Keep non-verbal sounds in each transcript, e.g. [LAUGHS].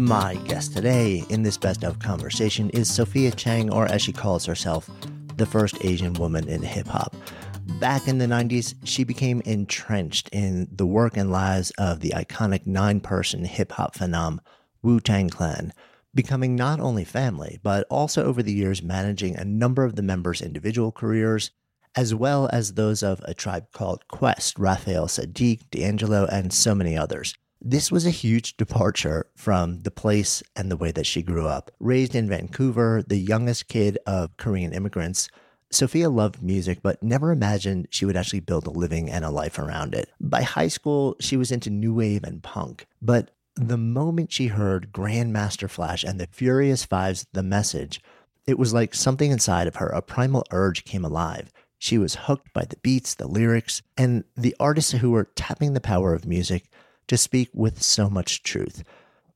My guest today in this best of conversation is Sophia Chang, or as she calls herself, the first Asian woman in hip hop. Back in the 90s, she became entrenched in the work and lives of the iconic nine person hip hop phenom Wu Tang Clan, becoming not only family, but also over the years managing a number of the members' individual careers, as well as those of a tribe called Quest, Raphael Saadiq, D'Angelo, and so many others. This was a huge departure from the place and the way that she grew up. Raised in Vancouver, the youngest kid of Korean immigrants, Sophia loved music, but never imagined she would actually build a living and a life around it. By high school, she was into new wave and punk, but the moment she heard Grandmaster Flash and the Furious Five's The Message, it was like something inside of her, a primal urge came alive. She was hooked by the beats, the lyrics, and the artists who were tapping the power of music to speak with so much truth.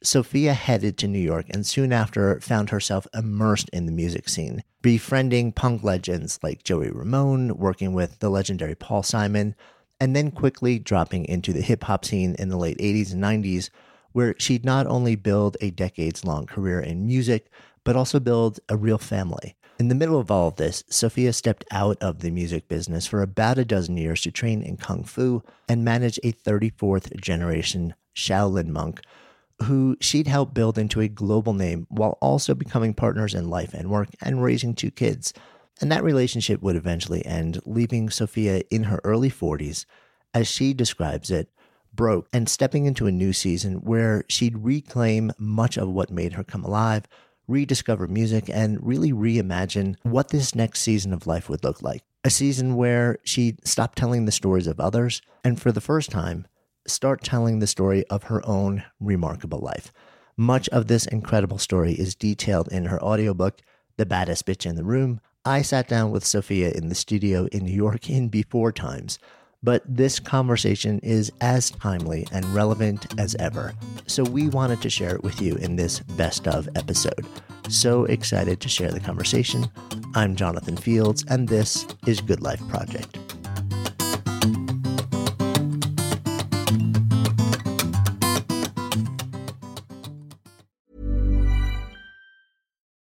Sophia headed to New York and soon after found herself immersed in the music scene, befriending punk legends like Joey Ramone, working with the legendary Paul Simon, and then quickly dropping into the hip hop scene in the late 80s and 90s, where she'd not only build a decades long career in music, but also build a real family. In the middle of all of this, Sophia stepped out of the music business for about a dozen years to train in Kung Fu and manage a 34th generation Shaolin monk who she'd helped build into a global name while also becoming partners in life and work and raising two kids. And that relationship would eventually end, leaving Sophia in her early 40s, as she describes it, broke and stepping into a new season where she'd reclaim much of what made her come alive rediscover music, and really reimagine what this next season of life would look like. A season where she stopped telling the stories of others and, for the first time, start telling the story of her own remarkable life. Much of this incredible story is detailed in her audiobook, The Baddest Bitch in the Room. I sat down with Sophia in the studio in New York in before times but this conversation is as timely and relevant as ever. So we wanted to share it with you in this best of episode. So excited to share the conversation. I'm Jonathan Fields, and this is Good Life Project.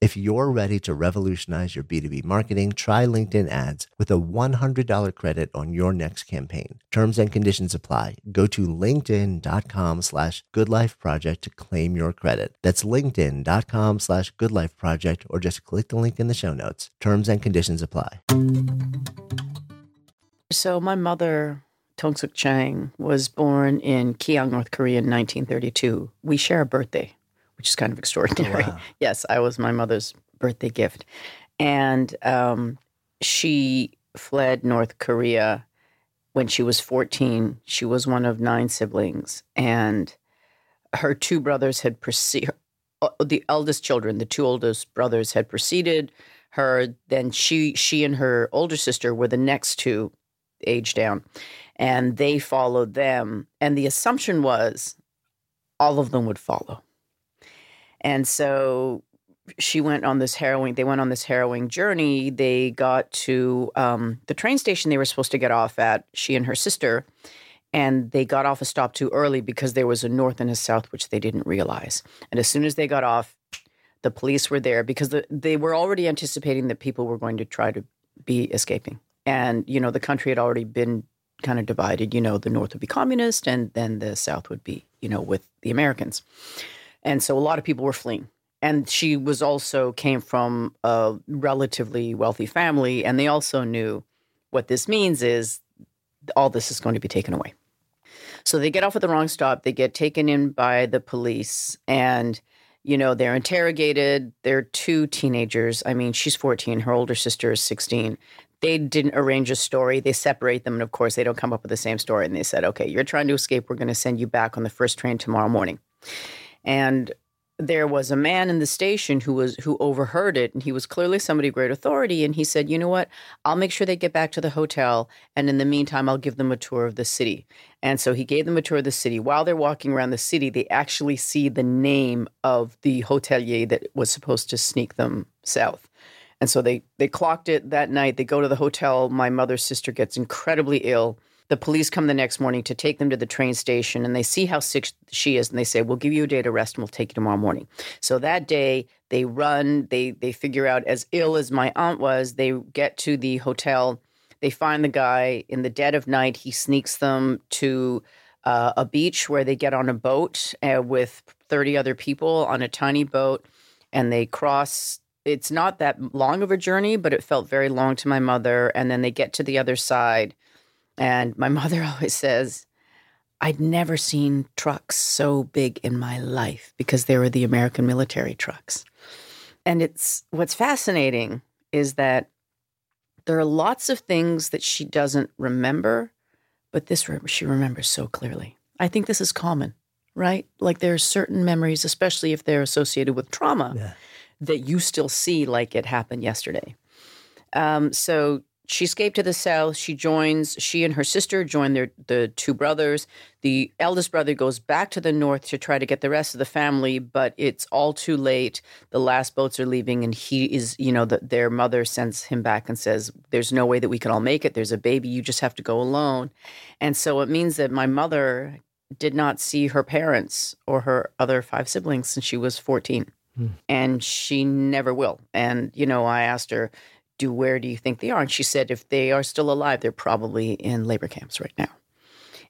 If you're ready to revolutionize your B2B marketing, try LinkedIn ads with a $100 credit on your next campaign. Terms and conditions apply. Go to linkedin.com slash goodlifeproject to claim your credit. That's linkedin.com slash goodlifeproject or just click the link in the show notes. Terms and conditions apply. So my mother, Tong Suk Chang, was born in Kyong, North Korea in 1932. We share a birthday which is kind of [LAUGHS] extraordinary. Oh, wow. Yes, I was my mother's birthday gift. And um, she fled North Korea when she was 14. She was one of nine siblings. And her two brothers had preceded, uh, the eldest children, the two oldest brothers had preceded her. Then she, she and her older sister were the next two age down. And they followed them. And the assumption was all of them would follow. And so she went on this harrowing they went on this harrowing journey. They got to um, the train station they were supposed to get off at she and her sister and they got off a stop too early because there was a north and a south which they didn't realize. And as soon as they got off the police were there because the, they were already anticipating that people were going to try to be escaping. And you know the country had already been kind of divided. You know the north would be communist and then the south would be you know with the americans and so a lot of people were fleeing. And she was also came from a relatively wealthy family, and they also knew what this means is all this is going to be taken away. So they get off at the wrong stop. They get taken in by the police, and you know they're interrogated. They're two teenagers. I mean, she's 14. Her older sister is 16 they didn't arrange a story. They separate them. And of course, they don't come up with the same story. And they said, okay, you're trying to escape. We're going to send you back on the first train tomorrow morning and there was a man in the station who was who overheard it and he was clearly somebody of great authority and he said you know what? I'll make sure they get back to the hotel and in the meantime i'll give them a tour of the city. And so he gave them a tour of the city. While they're walking around the city they actually see the name of the hotelier that was supposed to sneak them south. And so they they clocked it that night. They go to the hotel. My mother's sister gets incredibly ill the police come the next morning to take them to the train station and they see how sick she is and they say, We'll give you a day to rest and we'll take you tomorrow morning. So that day they run, they they figure out as ill as my aunt was, they get to the hotel, they find the guy in the dead of night, he sneaks them to uh, a beach where they get on a boat uh, with 30 other people on a tiny boat and they cross it's not that long of a journey, but it felt very long to my mother. And then they get to the other side and my [LAUGHS] mother always says, I'd never seen trucks so big in my life because they were the American military trucks. And it's what's fascinating is that there are lots of things that she doesn't remember, but this she remembers so clearly. I think this is common, right? Like there are certain memories, especially if they're associated with trauma, yeah. that you still see like it happened yesterday. Um, so she escaped to the south. She joins, she and her sister join their the two brothers. The eldest brother goes back to the north to try to get the rest of the family, but it's all too late. The last boats are leaving, and he is, you know, the, their mother sends him back and says, There's no way that we can all make it. There's a baby. You just have to go alone. And so it means that my mother did not see her parents or her other five siblings since she was 14. Hmm. And she never will. And, you know, I asked her, do where do you think they are? And she said, if they are still alive, they're probably in labor camps right now.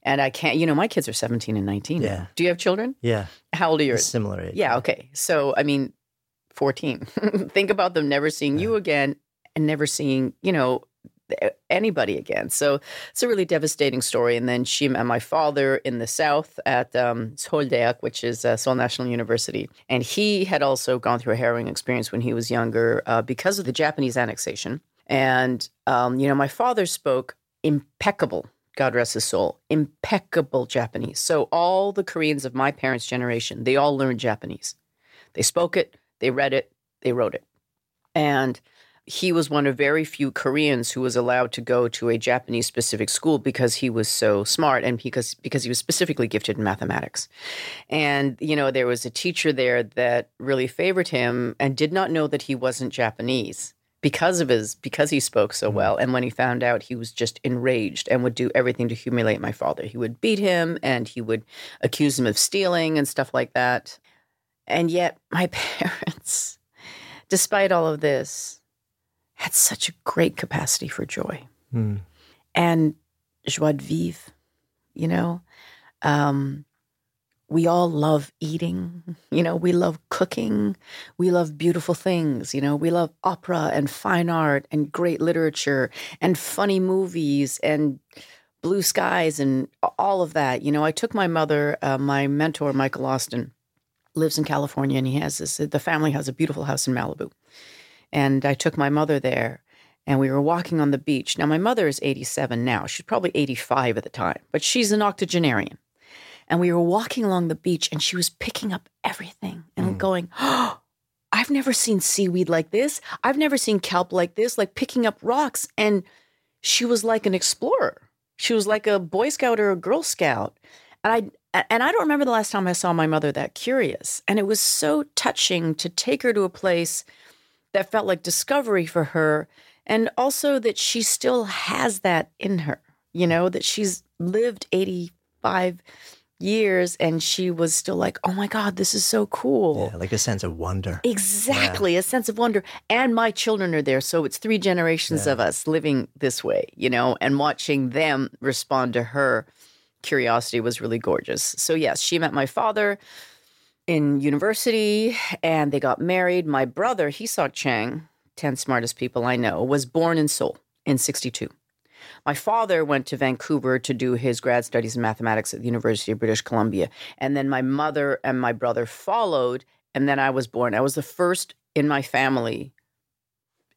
And I can't, you know, my kids are 17 and 19. Yeah. Now. Do you have children? Yeah. How old are yours? Similar age. Yeah. Okay. So, I mean, 14. [LAUGHS] think about them never seeing yeah. you again and never seeing, you know, anybody again. So it's a really devastating story. And then she met my father in the South at um, Seouldaek, which is uh, Seoul National University. And he had also gone through a harrowing experience when he was younger uh, because of the Japanese annexation. And, um, you know, my father spoke impeccable, God rest his soul, impeccable Japanese. So all the Koreans of my parents' generation, they all learned Japanese. They spoke it, they read it, they wrote it. And he was one of very few Koreans who was allowed to go to a Japanese specific school because he was so smart and because because he was specifically gifted in mathematics. And you know, there was a teacher there that really favored him and did not know that he wasn't Japanese because of his because he spoke so mm-hmm. well and when he found out he was just enraged and would do everything to humiliate my father. He would beat him and he would accuse him of stealing and stuff like that. And yet my [LAUGHS] parents despite all of this, had such a great capacity for joy Mm. and joie de vivre, you know? Um, we all love eating, [LAUGHS] you know, we love cooking, we love beautiful things, you know, we love opera and fine art and great literature and funny movies and blue skies and all of that. You know, I took my mother, uh, my mentor, Michael Austin, lives in California and he has this, the family has a beautiful house in Malibu. And I took my mother there and we were walking on the beach. Now, my mother is 87 now. She's probably 85 at the time, but she's an octogenarian. And we were walking along the beach and she was picking up everything and mm. going, oh, I've never seen seaweed like this. I've never seen kelp like this, like picking up rocks. And she was like an explorer. She was like a Boy Scout or a Girl Scout. And I and I don't remember the last time I saw my mother that curious. And it was so touching to take her to a place that felt like discovery for her and also that she still has that in her, you know, that she's lived 85 years and she was still like, "Oh my god, this is so cool." Yeah, like a sense of wonder. Exactly, a sense of wonder. And my children are there. So it's three generations Yeah. of us living this way, you know, and watching them respond to her curiosity was really gorgeous. So, yes, she met my father in university and they got married. My brother, Hisok Chang, 10 smartest people I know, was born in Seoul in 62. My father went to Vancouver to do his grad studies in mathematics at the University of British Columbia. And then my mother and my brother followed. And then I was born. I was the first in my family,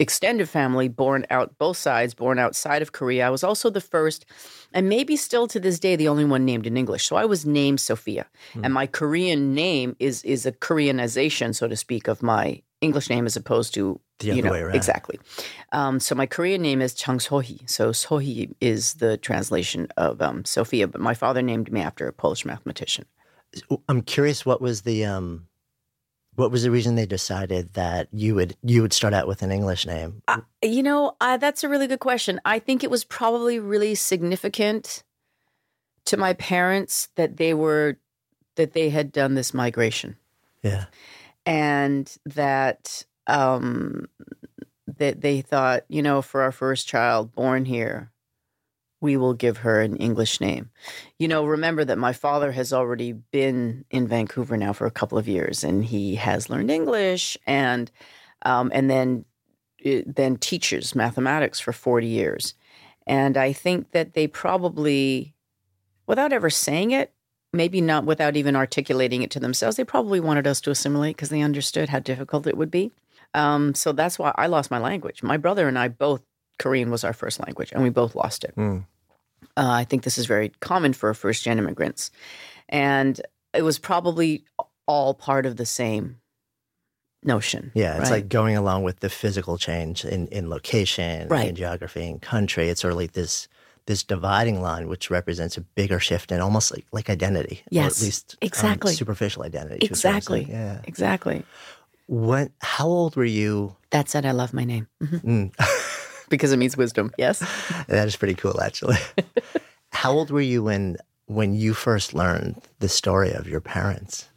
extended family, born out both sides, born outside of Korea. I was also the first, and maybe still to this day, the only one named in English. So I was named Sophia. And my Korean name is is a Koreanization, so to speak, of my English name as opposed to The you other know, way around. Exactly. Um, so my Korean name is Chung Sohee. So Sohee is the translation of um, Sophia, but my father named me after a Polish mathematician. I'm curious what was the um what was the reason they decided that you would you would start out with an English name? Uh, you know, uh, that's a really good question. I think it was probably really significant to my parents that they were that they had done this migration. yeah. and that um, that they thought, you know, for our first child born here, we will give her an English name. You know, remember that my father has already been in Vancouver now for a couple of years, and he has learned English, and um, and then eh, then teaches mathematics for forty years, and I think that they probably, without ever saying it, maybe not without even articulating it to themselves, they probably wanted us to assimilate because they understood how difficult it would be. Um, so that's why I lost my language. My brother and I both, Korean was our first language, and we both lost it. Mm. Uh, I think this is very common for first gen immigrants. And it was probably all part of the same notion. Yeah, it's right? like going along with the physical change in, in location, Right. in geography, and country. It's sort of like this this dividing line, which represents a bigger shift in almost like, like identity, or Yes, at least um, exactly. superficial identity. exactly. Yeah. Exactly. When? How old were you? That said, I love my name Mhm. Mm, [LAUGHS] because it means wisdom. Yes. [LAUGHS] that is pretty cool, actually. [LAUGHS] how old were you when when you first learned the story of your parents?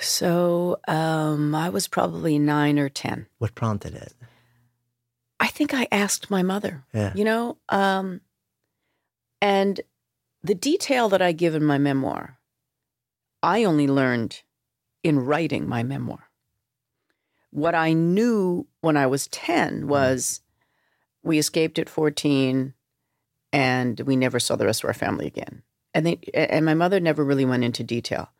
So um, I was probably nine or 10. What prompted it? I think I asked my mother, Yeah. you know, um, and the detail that I give in my memoir, I only learned in writing my memoir. What I knew when I was 10 was we escaped at 14 and we never saw the rest of our family again. And they, and my mother never really went into detail.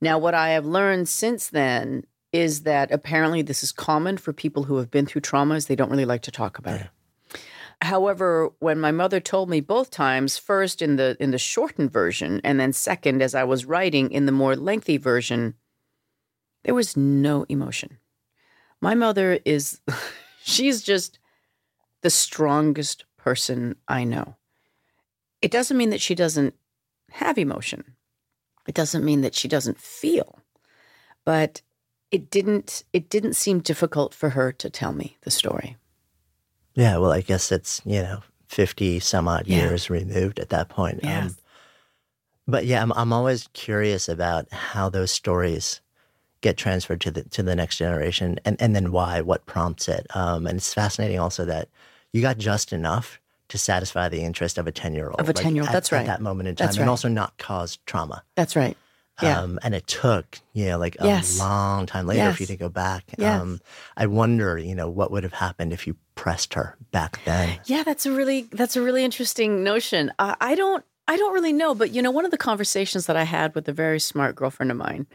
Now, what I have learned since then is that apparently this is common for people who have been through traumas. They don't really like to talk about Yeah. it. However, when my mother told me both times, first in the in the shortened version, and then second as I was writing in the more lengthy version, there was no emotion. My mother is [LAUGHS] she's just the strongest person I know. It doesn't mean that she doesn't have emotion. It doesn't mean that she doesn't feel. But it didn't it didn't seem difficult for her to tell me the story. Yeah, well, I guess it's, you know, 50 some odd Yeah. years removed at that point. Yes. but yeah, I'm, I'm always curious about how those stories get transferred to the to the next generation, and and then why? What prompts it? Um, and it's fascinating also that you got just enough to satisfy the interest of a ten year old. Of a 10-year-old, that's right. At that moment in time, That's and right. also not cause trauma. That's right. Yeah. Um, and it took, you know, like a Yes. long time later for you to go back. Yes. Um, I wonder, you know, what would have happened if you pressed her back then. Yeah, that's a really that's a really interesting notion. Uh, I don't I don't really know, but you know, one of the conversations that I had with a very smart girlfriend of mine,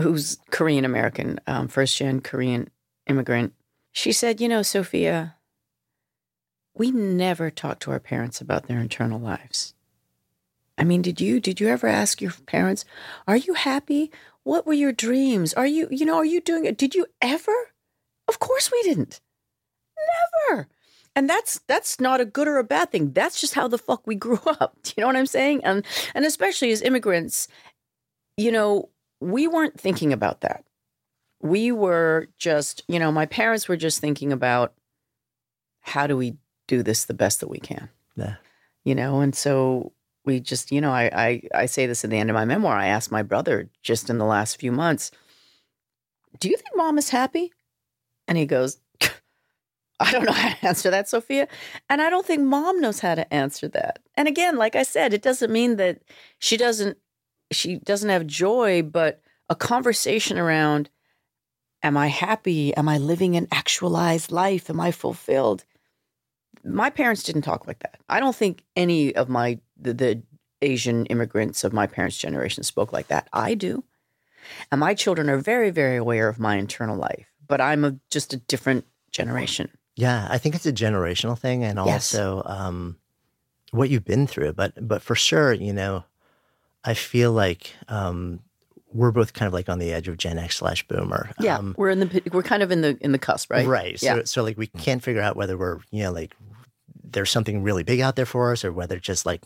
who's Korean American, um, first gen Korean immigrant, she said, "You know, Sophia, we never talk to our parents about their internal lives. I mean, did you did you ever ask your parents, are you happy? What were your dreams? Are you you know are you doing it? Did you ever? Of course we didn't. Never." and that's that's not a good or a bad thing that's just how the fuck we grew [LAUGHS] up do you know what i'm saying and and especially as immigrants you know we weren't thinking about that we were just you know my parents were just thinking about how do we do this the best that we can Yeah. you know and so we just you know I, I i say this at the end of my memoir i asked my brother just in the last few months do you think mom is happy and he goes [LAUGHS] I don't know how to answer that, Sophia. And I don't think mom knows how to answer that. And again, like I said, it doesn't mean that she doesn't she doesn't have joy, but a conversation around am I happy? Am I living an actualized life? Am I fulfilled? My parents didn't talk like that. I don't think any of my the, the Asian immigrants of my parents' generation spoke like that. I do. And my children are very, very aware of my internal life, but I'm a, just a different generation. Yeah, I think it's a generational thing, and Yes. also um, what you've been through. But but for sure, you know, I feel like um, we're both kind of like on the edge of Gen X slash Boomer. Yeah, Um, we're in the we're kind of in the in the cusp, right? Right. So, Yeah. so like we can't figure out whether we're, you know, like there's something really big out there for us or whether just like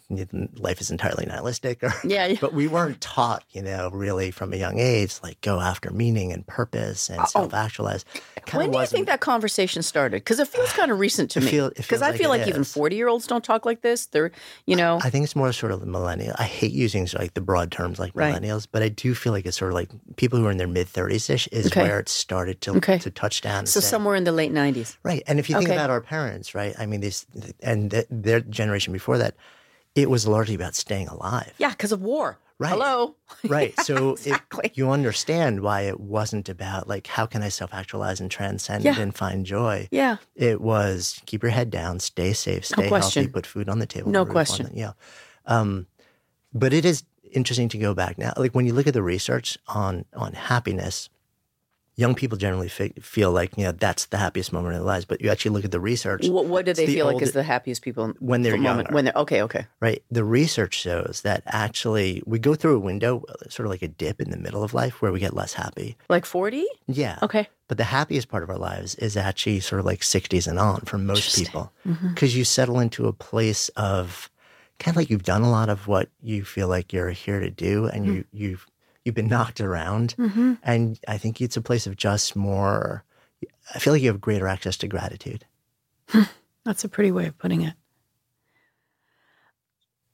life is entirely nihilistic or Yeah, yeah. [LAUGHS] but we weren't taught, you know, really from a young age, like go after meaning and purpose and self actualize. Oh. When do you think that conversation started? Because it feels kind of recent to me. Because I feel it like even forty year olds don't talk like this. They're, you know, I think it's more sort of the millennial. I hate using like the broad terms like Right. millennials, but I do feel like it's sort of like people who are in their mid thirties ish is Okay. where it started to Okay. to touch down. so say- somewhere in the late nineties. Right. And if you think Okay. about our parents, right? I mean, and th- their generation before that, it was largely about staying alive. Yeah, because of war. Right. Hello. [LAUGHS] Right. So exactly. it, you understand why it wasn't about like how can I self actualize and transcend Yeah. and find joy. Yeah. It was keep your head down, stay safe, stay healthy, question. put food on the table. No a roof on question. yeah. Um, but it is interesting to go back now. Like when you look at the research on on happiness, young people generally fe- feel like you know that's the happiest moment in their lives. But you actually look at the research. What, what do they the feel like is the happiest people When they're for a moment? younger. When they're okay, okay. right? The research shows that actually we go through a window, sort of like a dip in the middle of life, where we get less happy. Like forty? Yeah. Okay. But the happiest part of our lives is actually sort of like 60s and on for most people. Mm-hmm. Because you settle into a place of kind of like you've done a lot of what you feel like you're here to do and Mm-hmm. you, you've, you've been knocked around. Mm-hmm. And I think it's a place of just more, I feel like you have greater access to gratitude. [LAUGHS] That's a pretty way of putting it.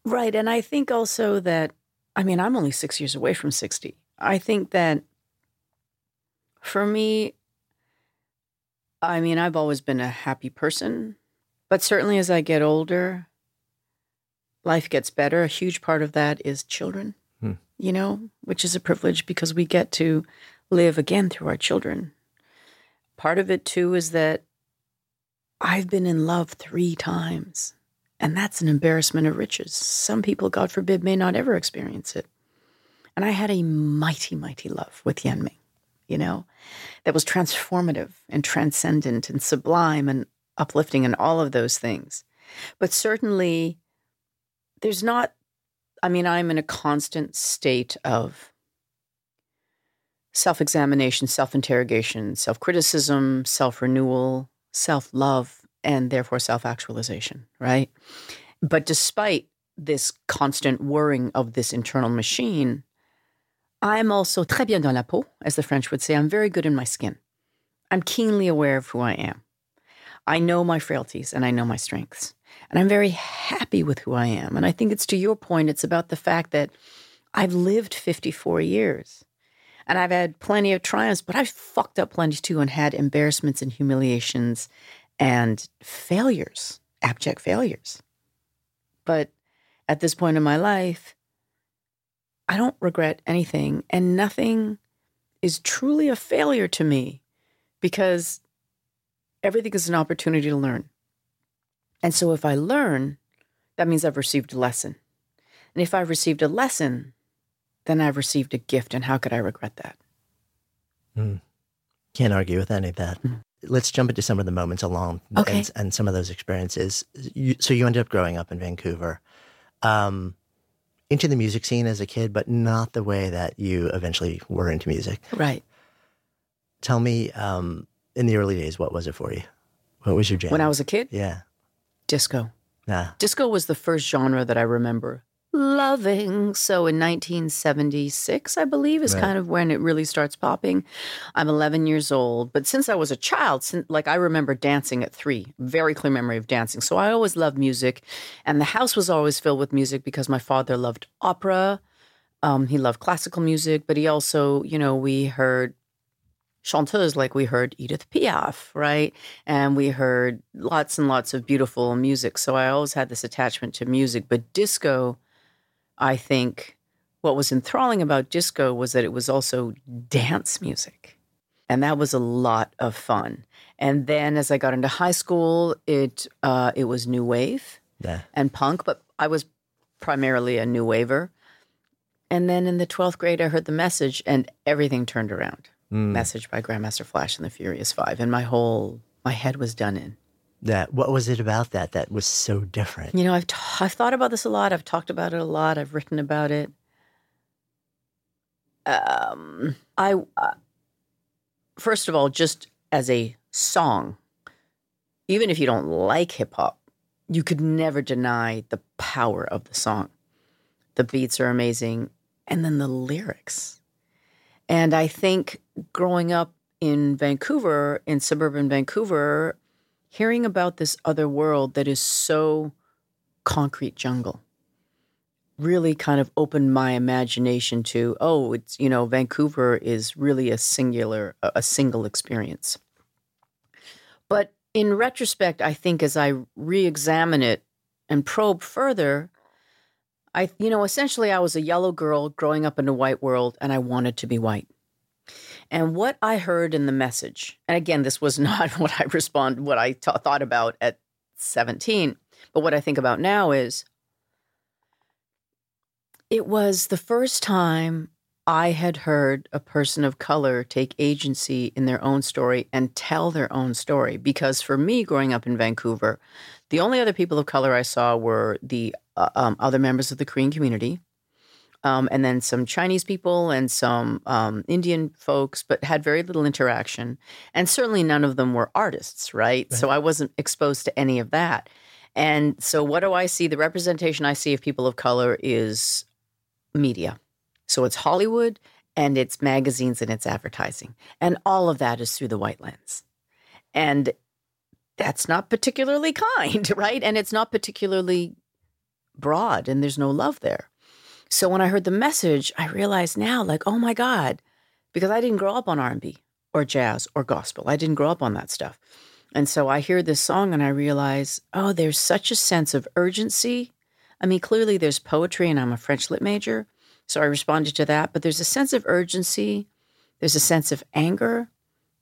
Right. And I think also that, I mean, I'm only six years away from 60. I think that for me, I mean, I've always been a happy person, but certainly as I get older, life gets better. A huge part of that is children. You know, which is a privilege because we get to live again through our children. Part of it too is that I've been in love three times, and that's an embarrassment of riches. Some people, God forbid, may not ever experience it. And I had a mighty, mighty love with Yan Ming, you know, that was transformative and transcendent and sublime and uplifting and all of those things. But certainly, there's not, I mean, I'm in a constant state of self examination, self interrogation, self criticism, self renewal, self love, and therefore self actualization, right? But despite this constant whirring of this internal machine, I'm also très bien dans la peau, as the French would say. I'm very good in my skin. I'm keenly aware of who I am. I know my frailties and I know my strengths. And I'm very happy with who I am. And I think it's to your point, it's about the fact that I've lived 54 years. And I've had plenty of triumphs, but I've fucked up plenty too and had embarrassments and humiliations and failures, abject failures. But at this point in my life, I don't regret anything, and nothing is truly a failure to me because everything is an opportunity to learn. And so if I learn, that means I've received a lesson. And if I've received a lesson, then I've received a gift. And how could I regret that? Mm. Can't argue with any of that. Mm. Let's jump into some of the moments along okay. and, and, some of those experiences. You, so you ended up growing up in Vancouver, um, into the music scene as a kid, but not the way that you eventually were into music. Right. Tell me, um, in the early days, what was it for you? What was your jam? When I was a kid? Yeah. Disco. Yeah. Disco was the first genre that I remember loving. So in 1976, I believe, is right. kind of when it really starts popping. I'm 11 years old, but since I was a child, since, like I remember dancing at three, very clear memory of dancing. So I always loved music, and the house was always filled with music because my father loved opera. Um, he loved classical music, but he also, you know, we heard chanteuses like we heard Edith Piaf, right? And we heard lots and lots of beautiful music. So I always had this attachment to music. But disco, I think what was enthralling about disco was that it was also dance music. And that was a lot of fun. And then as I got into high school, it uh, it was new wave yeah. and punk, but I was primarily a new waver. And then in the 12th grade, I heard the message and everything turned around. Mm. Message by Grandmaster Flash and the Furious Five. And my whole, my head was done in. That what was it about that that was so different? You know, I've t- I've thought about this a lot. I've talked about it a lot. I've written about it. Um, I uh, first of all, just as a song, even if you don't like hip hop, you could never deny the power of the song. The beats are amazing, and then the lyrics. And I think growing up in Vancouver, in suburban Vancouver, hearing about this other world that is so concrete jungle really kind of opened my imagination to oh it's you know Vancouver is really a singular a single experience. But in retrospect I think as I re-examine it and probe further I you know essentially I was a yellow girl growing up in a white world and I wanted to be white and what I heard in the message, and again, this was [LAUGHS] not what I respond, what I t- thought about at 17, but what I think about now is it was the first time I had heard a person of color take agency in their own story and tell their own story. Because for me, growing up in Vancouver, the only other people of color I saw were the uh, um, other members of the Korean community um, and then some Chinese people and some um, Indian folks, but had very little interaction. And certainly none of them were artists, right? right? So I wasn't exposed to any of that. And so what do I see? The representation I see of people of color is media. So it's Hollywood and it's magazines and it's advertising. And all of that is through the white lens. And that's not particularly [LAUGHS] kind, right? And it's not particularly broad and there's no love there. So when I heard the message, I realized now, like, oh my God, because I didn't grow up on R&B or jazz or gospel. I didn't grow up on that stuff. And so I hear this song and I realize, oh, there's such a sense of urgency. I mean, clearly there's poetry and I'm a French lit major. So I responded to that. But there's a sense of urgency, there's a sense of anger,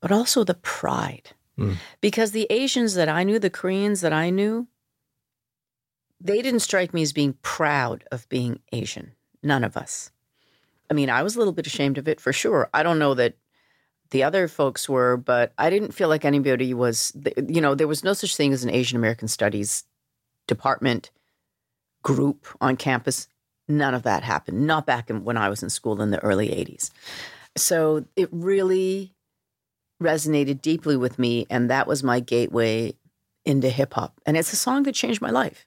but also the pride. Mm. Because the Asians that I knew, the Koreans that I knew, they didn't strike me as being proud of being Asian. None of us. I mean, I was a little bit ashamed of it for sure. I don't know that the other folks were, but I didn't feel like anybody was, you know, there was no such thing as an Asian American Studies department group on campus. None of that happened, not back in, when I was in school in the early 80s. So it really resonated deeply with me. And that was my gateway into hip hop. And it's a song that changed my life,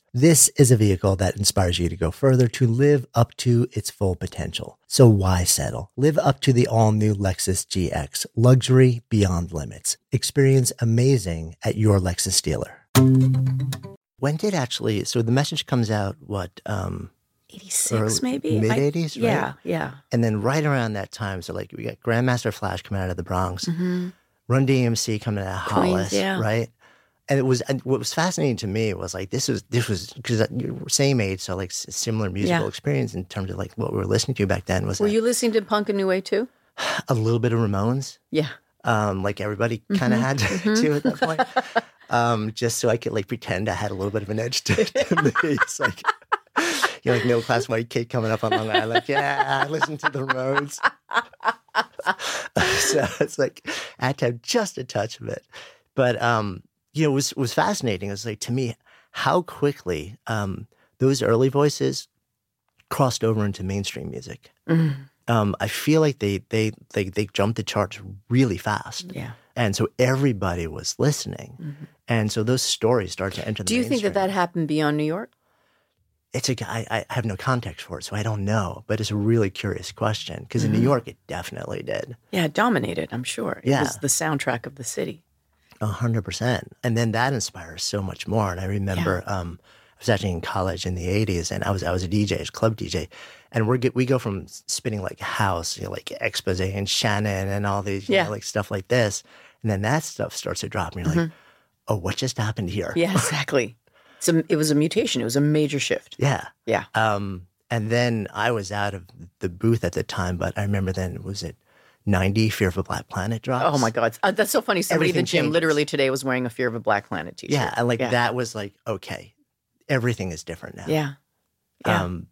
This is a vehicle that inspires you to go further to live up to its full potential. So why settle? Live up to the all new Lexus GX, luxury beyond limits. Experience amazing at your Lexus dealer. When did actually, so the message comes out, what, um, 86 maybe? Mid 80s, right? Yeah, yeah. And then right around that time, so like we got Grandmaster Flash coming out of the Bronx, hmm Run DMC coming out of Queens, Hollis, yeah. right? And it was and what was fascinating to me was like this was this was because you're same age, so like similar musical Yeah. experience in terms of like what we were listening to back then was Were like you listening to Punk and New Wave too? a little bit of Ramones, Yeah. um, like everybody kind of Mhm, had to, mhm. to at that point, um, just so I could like pretend I had a little bit of an edge to, to me. It's like you're like middle class white kid coming up on Long Island, like yeah, I listen to the Ramones. [LAUGHS] so it's like I had to have just a touch of it, but um, you know, it was was fascinating. It was like to me how quickly um, those early voices crossed over into mainstream music. Mm, Um, I feel like they they they they jumped the charts really fast, yeah. and so everybody was listening, Mhm. and so those stories start to enter. The Do you think that that happened beyond New York? It's a I, I have no context for it, so I don't know. But it's a really curious question because in New Mhm. York it definitely did. Yeah, it dominated, I'm sure. It Yeah. was the soundtrack of the city. A hundred percent. And then that inspires so much more. And I remember um, I was actually in college in the eighties, and I was I was a DJ, a club DJ, and we get we go from spinning like house, you know, like Exposé and Shannon and all these, you Yeah. know, like stuff like this, and then that stuff starts to drop, and you're like, oh, what just happened here? Mm-hmm. Yeah, exactly. So it was a mutation. It was a major shift. yeah. Yeah. Um, and then I was out of the booth at the time, but I remember then was it ninety Fear of a Black Planet drops? Oh my God. Uh, that's so funny. Somebody in the gym changes. literally today was wearing a Fear of a Black Planet t shirt. Yeah, and like yeah. that was like okay, everything is different now. Yeah. Yeah. Um,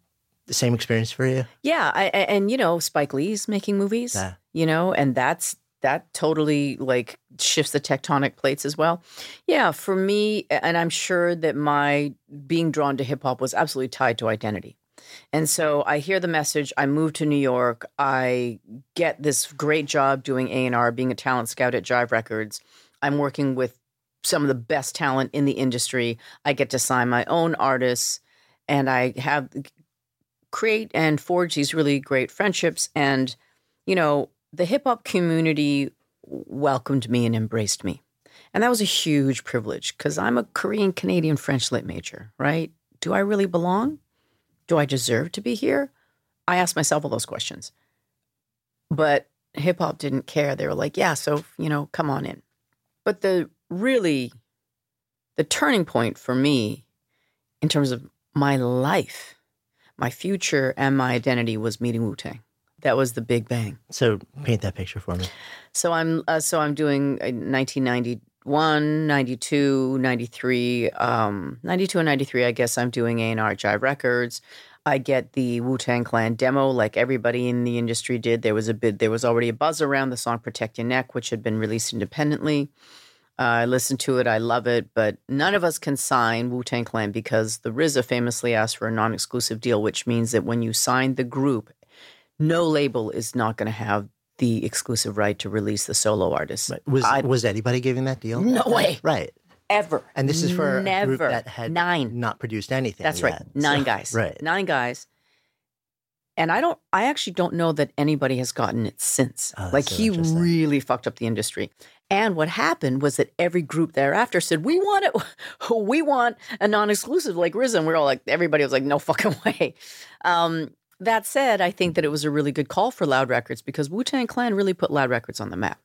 the same experience for you? Yeah, I, I- and you know Spike Lee's making movies, Yeah. you know, and that's that totally like shifts the tectonic plates as well. Yeah, for me, and I'm sure that my being drawn to hip hop was absolutely tied to identity. And so I hear the message. I move to New York. I get this great job doing A and R, being a talent scout at Jive Records. I'm working with some of the best talent in the industry. I get to sign my own artists, and I have create and forge these really great friendships. And, you know, the hip hop community welcomed me and embraced me. And that was a huge privilege because I'm a Korean Canadian French lit major, right? Do I really belong? Do I deserve to be here? I ask myself all those questions. But hip hop didn't care. They were like, yeah, so, you know, come on in. But the really, the turning point for me in terms of my life, my future, and my identity was meeting Wu Tang. That was the big bang. So paint that picture for me. So I'm uh, so I'm doing uh, 1991, 92, 93, um, 92 and 93. I guess I'm doing A&R Records. I get the Wu Tang Clan demo, like everybody in the industry did. There was a bit, there was already a buzz around the song "Protect Your Neck," which had been released independently. Uh, I listened to it, I love it, but none of us can sign Wu Tang Clan because the RZA famously asked for a non-exclusive deal, which means that when you sign the group, no label is not going to have the exclusive right to release the solo artist. Right. Was I- was anybody giving that deal? No way. Right. Ever. And this is for never a group that had nine. not produced anything. That's yet. right. Nine So- guys. Right. Nine guys. And I don't I actually don't know that anybody has gotten it since. Oh, like so he really fucked up the industry. And what happened was that every group thereafter said, "We want it. [LAUGHS] We want a non-exclusive like RZA." And we are all like, everybody was like, "No fucking [LAUGHS] way." Um, that said, I think that it was a really good call for Loud Records because Wu Tang Clan really put Loud Records on the map.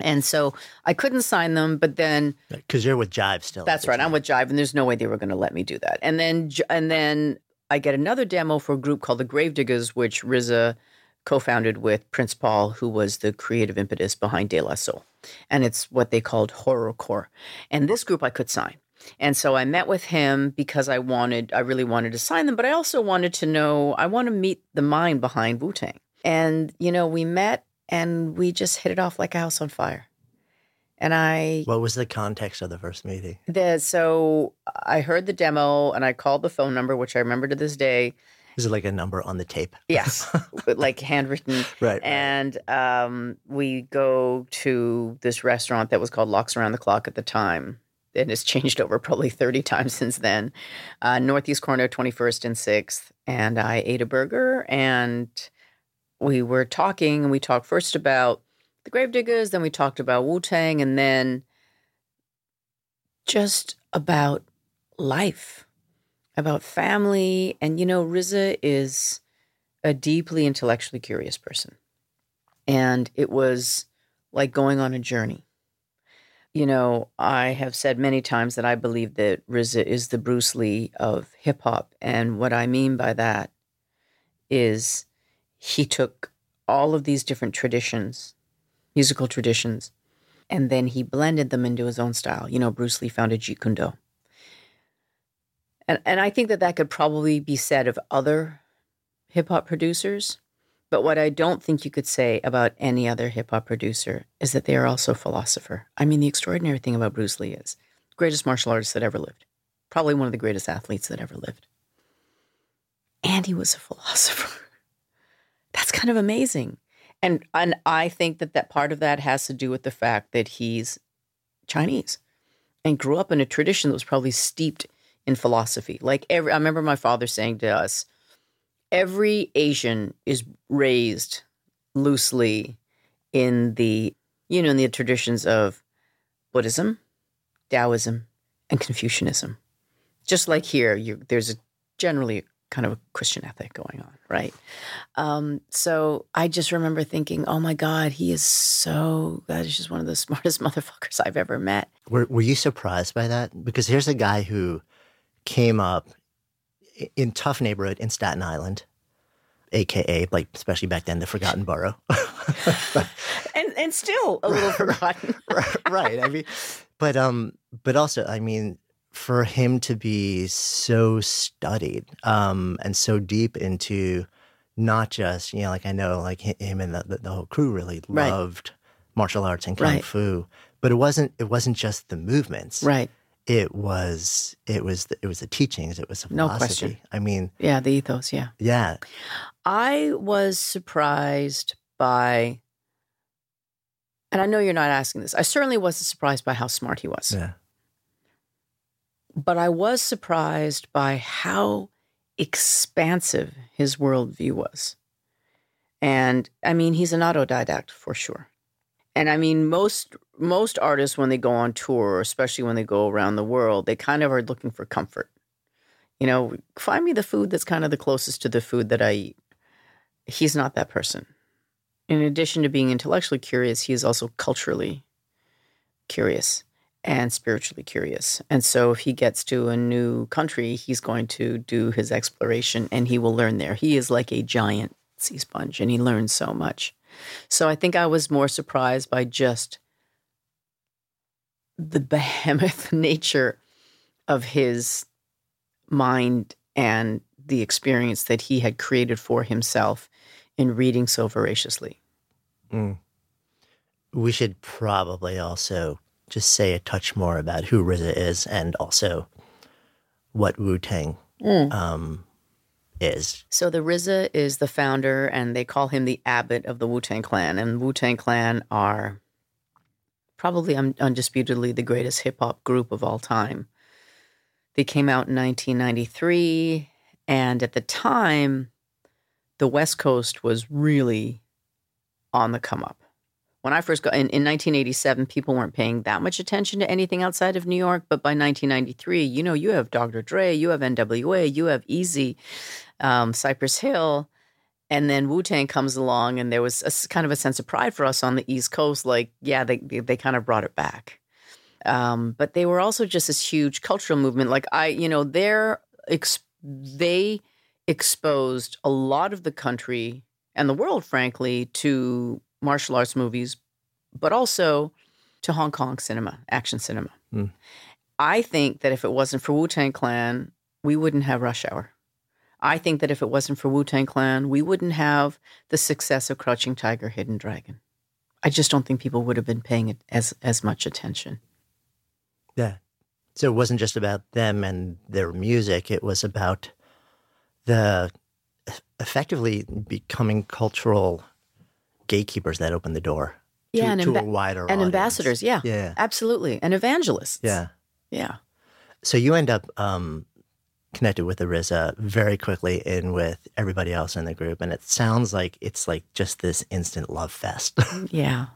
And so I couldn't sign them, but then Because you're with Jive still. that's right. I'm with Jive, and there's no way they were going to let me do that. And then, and then I get another demo for a group called the Gravediggaz, which RZA co-founded with Prince Paul, who was the creative impetus behind De La Soul, and it's what they called horrorcore. And this group I could sign. And so I met with him because I wanted, I really wanted to sign them, but I also wanted to know, I want to meet the mind behind Wu Tang. And, you know, we met and we just hit it off like a house on fire. And I What was the context of the first meeting? the, so I heard the demo and I called the phone number, which I remember to this day. Is it like a number on the tape? Yes, [LAUGHS] like handwritten. Right. And um, we go to this restaurant that was called Lox Around the Clock at the time. And has changed over probably 30 times since then. Uh, Northeast corner, 21st and 6th. And I ate a burger and we were talking. And we talked first about the Gravediggaz, then we talked about Wu Tang, and then just about life, about family. And, you know, RZA is a deeply intellectually curious person. And it was like going on a journey. You know, I have said many times that I believe that RZA is the Bruce Lee of hip hop. And what I mean by that is he took all of these different traditions, musical traditions, and then he blended them into his own style. You know, Bruce Lee founded Jeet Kune Do. And, and I think that that could probably be said of other hip hop producers. But what I don't think you could say about any other hip hop producer is that they are also a philosopher. I mean, the extraordinary thing about Bruce Lee is greatest martial artist that ever lived, probably one of the greatest athletes that ever lived. And he was a philosopher. [LAUGHS] That's kind of amazing. And and I think that that part of that has to do with the fact that he's Chinese and grew up in a tradition that was probably steeped in philosophy. Like every I remember my father saying to us, every Asian is raised loosely in the you know in the traditions of Buddhism, Taoism, and Confucianism. Just like here, you, there's a, generally kind of a Christian ethic going on, right? Um, so I just remember thinking, oh my God, he is so, that is just one of the [LAUGHS] smartest motherfuckers I've ever met. Were Were you surprised by that? Because here's a guy who came up in tough neighborhood in Staten Island, aka like especially back then the Forgotten Borough. [LAUGHS] And, and still a little forgotten. [LAUGHS] right. I mean, but um, but also, I mean, for him to be so studied, um, and so deep into not just you know, like I know, like him and the, the, whole crew really Right. loved martial arts and kung Right. fu, but it wasn't it wasn't just the movements, right. It was it was the, it was the teachings, it was the No philosophy. question. I mean, Yeah, the ethos, yeah. yeah, I was surprised by, and I know you're not asking this, I certainly wasn't surprised by how smart he was. yeah, but I was surprised by how expansive his worldview was. And I mean, he's an autodidact for sure. And I mean, most most artists when they go on tour, especially when they go around the world, they kind of are looking for comfort. You know, find me the food that's kind of the closest to the food that I eat. He's not that person. in addition to being intellectually curious, he is also culturally curious and spiritually curious. And so if he gets to a new country, he's going to do his exploration and he will learn there. He is like a giant sea sponge and he learns so much. So I think I was more surprised by just the behemoth [LAUGHS] nature of his mind and the experience that he had created for himself in reading so voraciously. Mm. We should probably also just say a touch more about who RZA is and also what Wu Tang mm. um, is. So the RZA is the founder, and they call him the abbot of the Wu Tang Clan. And Wu Tang Clan are probably un- undisputedly the greatest hip hop group of all time. They came out in 1993, and at the time, the West Coast was really on the come up. When I first got in, in 1987, people weren't paying that much attention to anything outside of New York. But by 1993, you know, you have Dr. Dre, you have NWA, you have Easy, um, Cypress Hill, and then Wu Tang comes along, and there was a, kind of a sense of pride for us on the East Coast. Like, yeah, they they, they kind of brought it back. Um, but they were also just this huge cultural movement. Like I, you know, they're ex- they exposed a lot of the country and the world, frankly, to martial arts movies, but also to Hong Kong cinema, action cinema. Mm. I think that if it wasn't for Wu Tang Clan, we wouldn't have Rush Hour. I think that if it wasn't for Wu Tang Clan, we wouldn't have the success of Crouching Tiger, Hidden Dragon. I just don't think people would have been paying it as as much attention. Yeah. So it wasn't just about them and their music, it was about the effectively becoming cultural gatekeepers that opened the door yeah, to, and to a wider and audience. ambassadors. Yeah, yeah, absolutely, and evangelists. Yeah, yeah. So you end up um, connected with RZA very quickly in with everybody else in the group, and it sounds like it's like just this instant love fest. [LAUGHS] yeah,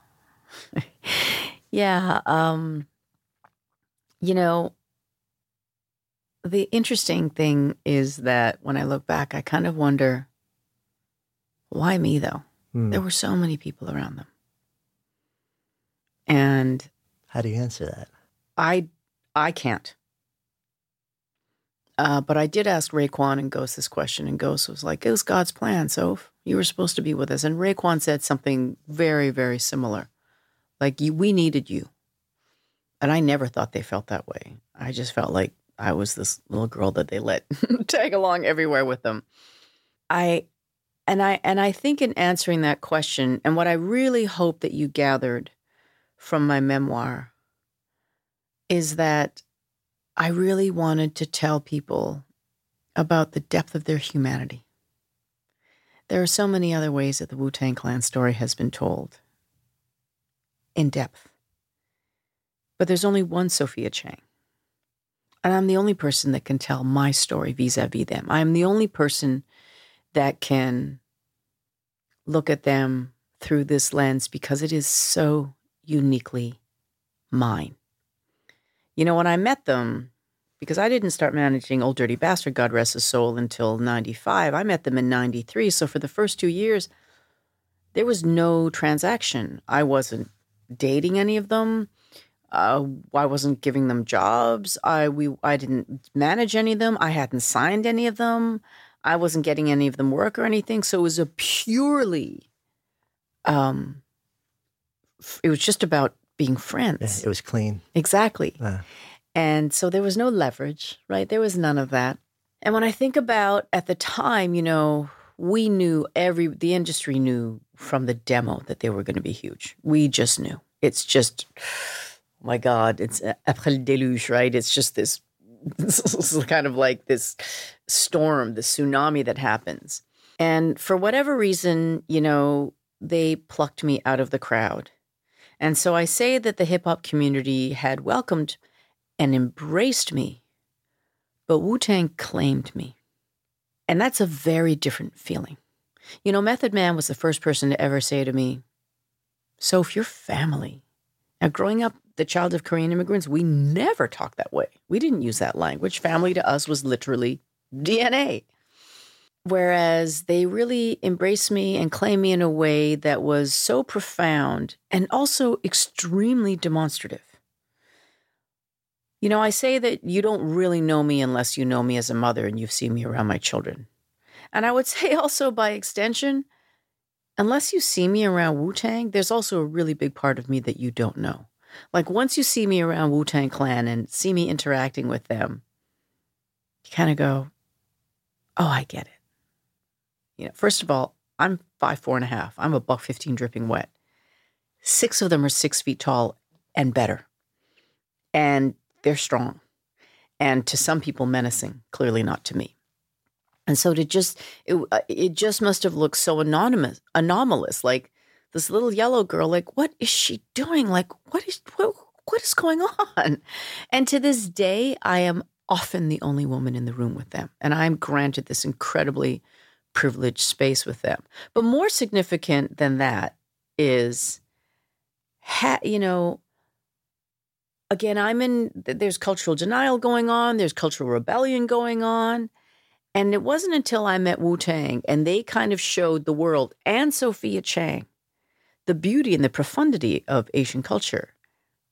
yeah. Um, you know, the interesting thing is that when I look back, I kind of wonder why me though. Mm. There were so many people around them. And how do you answer that? I I can't. Uh, but I did ask Raekwon and Ghost this question, and Ghost was like, "It was God's plan, so you were supposed to be with us." And Raekwon said something very, very similar, like, "You, we needed you." And I never thought they felt that way. I just felt like I was this little girl that they let [LAUGHS] tag along everywhere with them. I and I and I think in answering that question and what I really hope that you gathered from my memoir is that I really wanted to tell people about the depth of their humanity. There are so many other ways that the Wu Tang Clan story has been told in depth. But there's only one Sophia Chang. And I'm the only person that can tell my story vis a vis them. I'm the only person that can look at them through this lens because it is so uniquely mine. You know, when I met them, because I didn't start managing Ol' Dirty Bastard, God rest his soul, until 95, I met them in 93. So for the first two years, there was no transaction. I wasn't dating any of them. Uh, I wasn't giving them jobs. I we I didn't manage any of them. I hadn't signed any of them. I wasn't getting any of them work or anything. So it was a purely, um, it was just about being friends. Yeah, it was clean. Exactly. Uh. And so there was no leverage, right? There was none of that. And when I think about at the time, you know, we knew every the industry knew from the demo that they were going to be huge. We just knew. It's just oh my God, it's après le déluge, right? It's just this, this [LAUGHS] kind of like this storm, the tsunami that happens. And for whatever reason, you know, they plucked me out of the crowd. And so I say that the hip hop community had welcomed and embraced me, but Wu Tang claimed me. And that's a very different feeling. You know, Method Man was the first person to ever say to me, So if your family, now growing up the child of Korean immigrants, we never talked that way. We didn't use that language. Family to us was literally DNA. Whereas they really embraced me and claimed me in a way that was so profound and also extremely demonstrative. You know, I say that you don't really know me unless you know me as a mother and you've seen me around my children. And I would [LAUGHS] say also by extension, unless you see me around Wu Tang, there's also a really big part of me that you don't know. Like once you see me around Wu Tang Clan and see me interacting with them, you kind of go, oh, I get it. You know, first of all, I'm five, four and a half. I'm a buck 15 dripping wet. Six of them are six feet tall and better. And they're strong. And to some people, menacing, clearly not to me. And so to just, it, uh, it just must have looked so anonymous, anomalous. Like this little yellow girl, like, what is she doing? Like, what is, what, what is going on? And to this day, I am often the only woman in the room with them. And I'm granted this incredibly privileged space with them. But more significant than that is, ha- you know, again, I'm in, there's cultural denial going on, there's cultural rebellion going on. And it wasn't until I met Wu Tang and they kind of showed the world and Sophia Chang the beauty and the profundity of Asian culture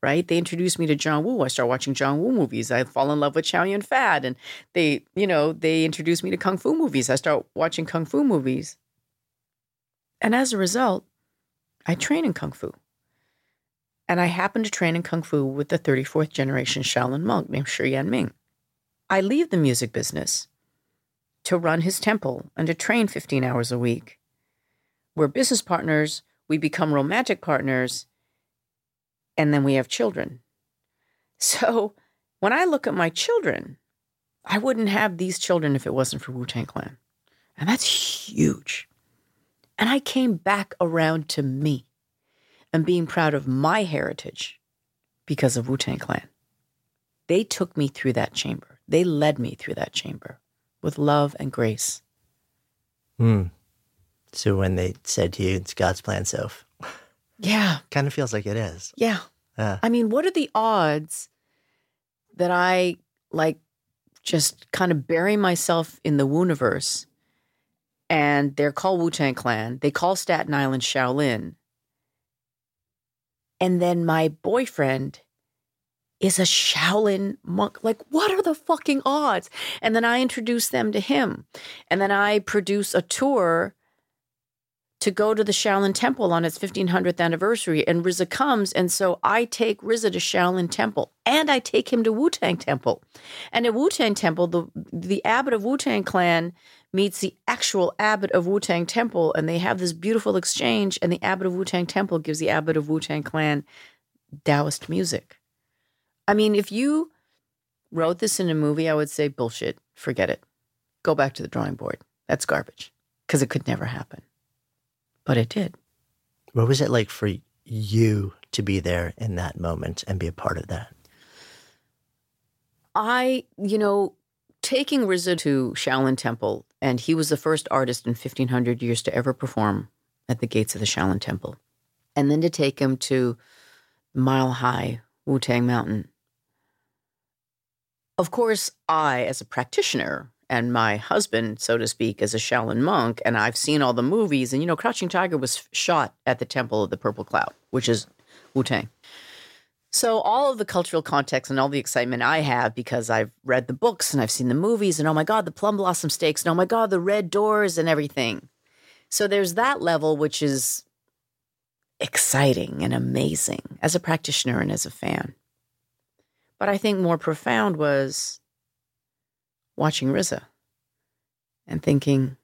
right? They introduced me to John Woo. I started watching John Woo movies. I fall in love with Chow Yun Fat. And they, you know, they introduced me to Kung Fu movies. I start watching Kung Fu movies. And as a result, I train in Kung Fu. And I happen to train in Kung Fu with the 34th generation Shaolin monk named Shi Yan Ming. I leave the music business to run his temple and to train 15 hours a week. We're business partners, we become romantic partners, and then we have children. So when I look at my children, I wouldn't have these children if it wasn't for Wu Tang Clan. And that's huge. And I came back around to me and being proud of my heritage because of Wu Tang Clan. They took me through that chamber. They led me through that chamber with love and grace. Hmm. So when they said to you, it's God's plan, Soph, yeah. Kind of feels like it is. Yeah. Yeah. I mean, what are the odds that I like just kind of bury myself in the Wooniverse and they're called Wu Tang Clan. They call Staten Island Shaolin. And then my boyfriend is a Shaolin monk. Like, what are the fucking odds? And then I introduce them to him. And then I produce a tour to go to the Shaolin Temple on its 1500th anniversary. And RZA comes. And so I take RZA to Shaolin Temple and I take him to Wu Tang Temple. And at Wu Tang Temple, the, the abbot of Wu Tang clan meets the actual abbot of Wu Tang Temple. And they have this beautiful exchange. And the abbot of Wu Tang Temple gives the abbot of Wu Tang clan Taoist music. I mean, if you wrote this in a movie, I would say bullshit, forget it. Go back to the drawing board. That's garbage because it could never happen but it did. What was it like for you to be there in that moment and be a part of that? I, you know, taking RZA to Shaolin Temple, and he was the first artist in 1500 years to ever perform at the gates of the Shaolin Temple, and then to take him to Mile High Wu Tang Mountain. Of course, I, as a practitioner, and my husband, so to speak, is a Shaolin monk, and I've seen all the movies. And you know, Crouching Tiger was shot at the Temple of the Purple Cloud, which is Wu Tang. So all of the cultural context and all the excitement I have because I've read the books and I've seen the movies, and oh my God, the plum blossom stakes, and oh my God, the red doors and everything. So there's that level, which is exciting and amazing as a practitioner and as a fan. But I think more profound was watching RZA and thinking,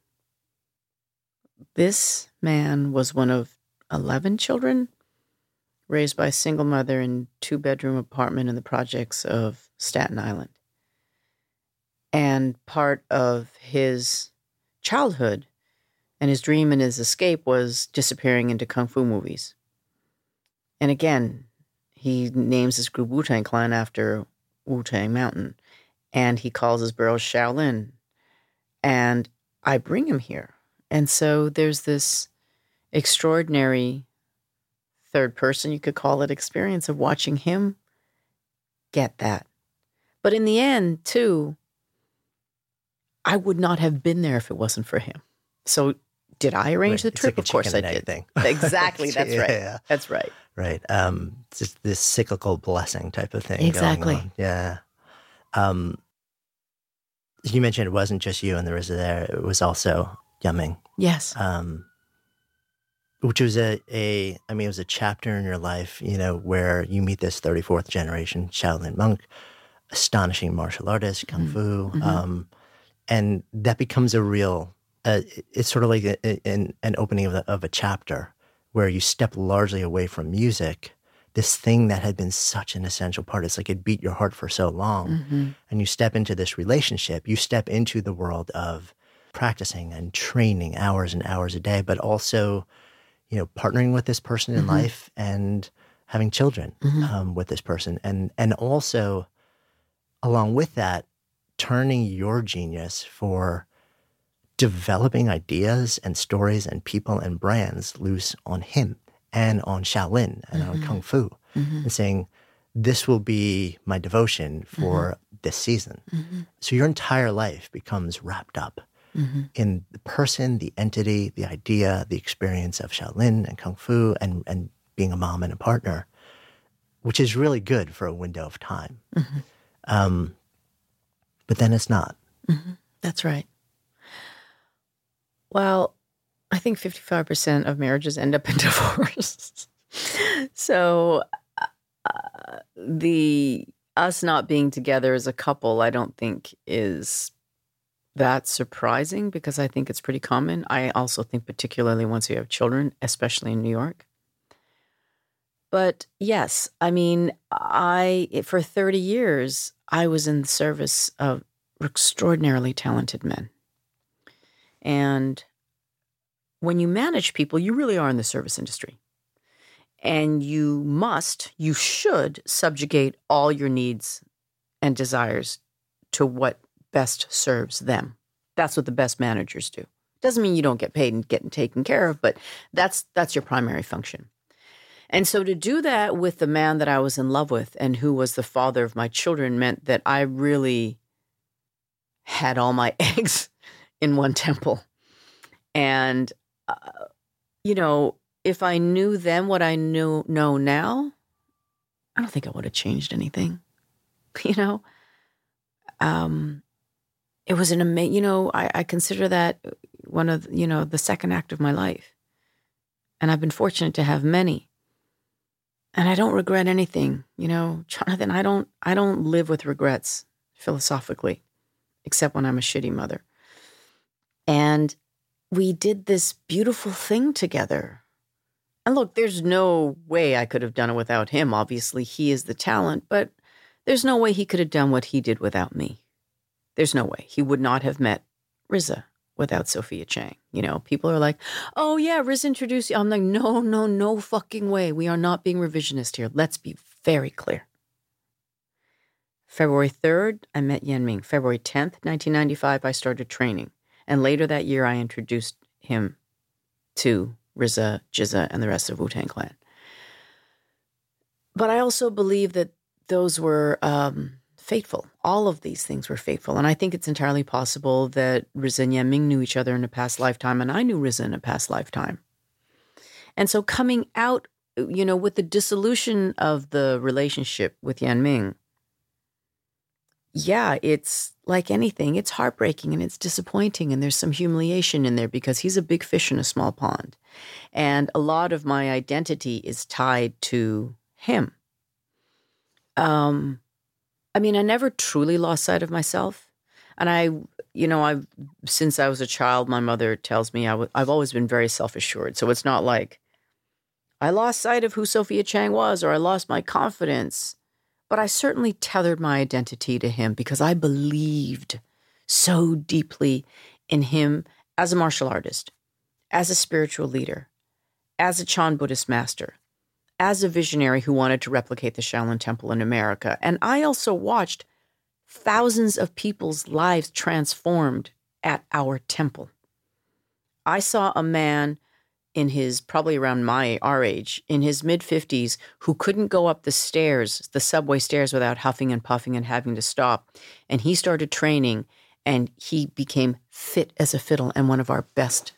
this man was one of 11 children raised by a single mother in two bedroom apartment in the projects of Staten Island. And part of his childhood and his dream and his escape was disappearing into kung fu movies. And again, he names his group Wu Tang Clan after Wu Tang Mountain and he calls his borough Shaolin. And I bring him here. And so there's this extraordinary third person, you could call it, experience of watching him get that. But in the end, too, I would not have been there if it wasn't for him. So did I arrange Right. the trip? like of course I chicken and egg did. thing. [LAUGHS] Exactly. That's right. yeah. That's right. Right. Um, just this cyclical blessing type of thing. Exactly. Yeah. Um, you mentioned it wasn't just you and the RZA there. It was also Yan Ming. Yes. Um, which was a, a, I mean, it was a chapter in your life, you know, where you meet this 34th generation Shaolin monk, astonishing martial artist, Kung Fu. Um, and that becomes a real, uh, it's sort of like a, a- an, an opening of, a of a chapter where you step largely away from music, this thing that had been such an essential part. It's like it beat your heart for so long. Mm-hmm. And you step into this relationship, you step into the world of practicing and training hours and hours a day, but also, you know, partnering with this person in mm-hmm. life and having children mm-hmm. um, with this person. And, and also, along with that, turning your genius for developing ideas and stories and people and brands loose on him and on Shaolin and on mm-hmm. Kung Fu mm-hmm. and saying, this will be my devotion for mm-hmm. this season. So your entire life becomes wrapped up in the person, the entity, the idea, the experience of Shaolin and Kung Fu and, and being a mom and a partner, which is really good for a window of time. Um, but then it's not. That's right. Well, I think 55% of marriages end up in [LAUGHS] divorce. so uh, the us not being together as a couple, I don't think is that surprising because I think it's pretty common. I also think particularly once you have children, especially in New York. But yes, I mean, I for 30 years I was in the service of extraordinarily talented men. And when you manage people, you really are in the service industry. And you must, you should subjugate all your needs and desires to what best serves them. That's what the best managers do. Doesn't mean you don't get paid and getting taken care of, but that's that's your primary function. And so to do that with the man that I was in love with and who was the father of my children meant that I really had all my [LAUGHS] eggs in one temple. And, you know, if I knew then what I knew know now, I don't think I would have changed anything. [LAUGHS] You know, um, it was an amazing. You know, I, I consider that one of you know the second act of my life, and I've been fortunate to have many. And I don't regret anything. You know, Jonathan, I don't. I don't live with regrets philosophically, except when I'm a shitty mother. And we did this beautiful thing together. And look, there's no way I could have done it without him. Obviously, he is the talent, but there's no way he could have done what he did without me. There's no way. He would not have met RZA without Sophia Chang. You know, people are like, oh, yeah, RZA introduced you. I'm like, no, no, no fucking way. We are not being revisionist here. Let's be very clear. February 3rd, I met Yan Ming. February 10th, 1995, I started training. And later that year, I introduced him to RZA, GZA, and the rest of Wu Tang Clan. But I also believe that those were um, fateful. All of these things were fateful. And I think it's entirely possible that RZA and Yan Ming knew each other in a past lifetime, and I knew RZA in a past lifetime. And so coming out, you know, with the dissolution of the relationship with Yan Ming, yeah, it's like anything. It's heartbreaking and it's disappointing, and there's some humiliation in there because he's a big fish in a small pond. And a lot of my identity is tied to him. Um, I mean, I never truly lost sight of myself. And I, you know, I've, since I was a child, my mother tells me i w- I've always been very self assured. So it's not like I lost sight of who Sophia Chang was or I lost my confidence. But I certainly tethered my identity to him because I believed so deeply in him as a martial artist, as a spiritual leader, as a Chan Buddhist master, as a visionary who wanted to replicate the Shaolin Temple in America. And I also watched thousands of people's lives transformed at our temple. I saw a man in his probably around my our age in his mid 50s who couldn't go up the stairs the subway stairs without huffing and puffing and having to stop and he started training and he became fit as a fiddle and one of our best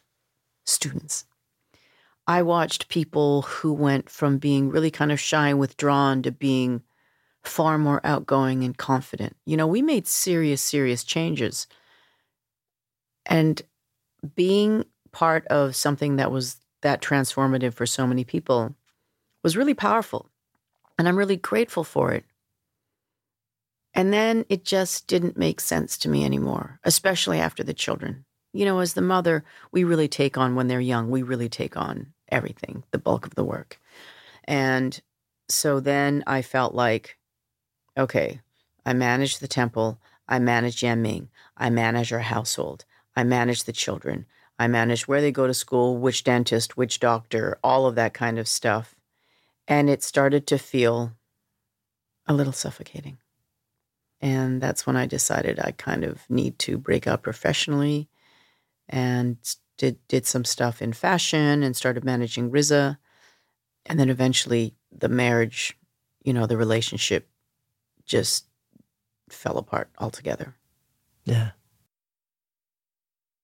students. I watched people who went from being really kind of shy and withdrawn to being far more outgoing and confident. You know, we made serious, serious changes. And being part of something that was that transformative for so many people was really powerful. And I'm really grateful for it. And then it just didn't make sense to me anymore, especially after the children. You know, as the mother, we really take on when they're young, we really take on everything, the bulk of the work. And so then I felt like, okay, I manage the temple, I manage Yan Ming, I manage our household, I manage the children, I manage where they go to school, which dentist, which doctor, all of that kind of stuff. And it started to feel a little suffocating. And that's when I decided I kind of need to break out professionally and did did some stuff in fashion and started managing RZA. And then eventually the marriage, you know, the relationship just fell apart altogether. Yeah.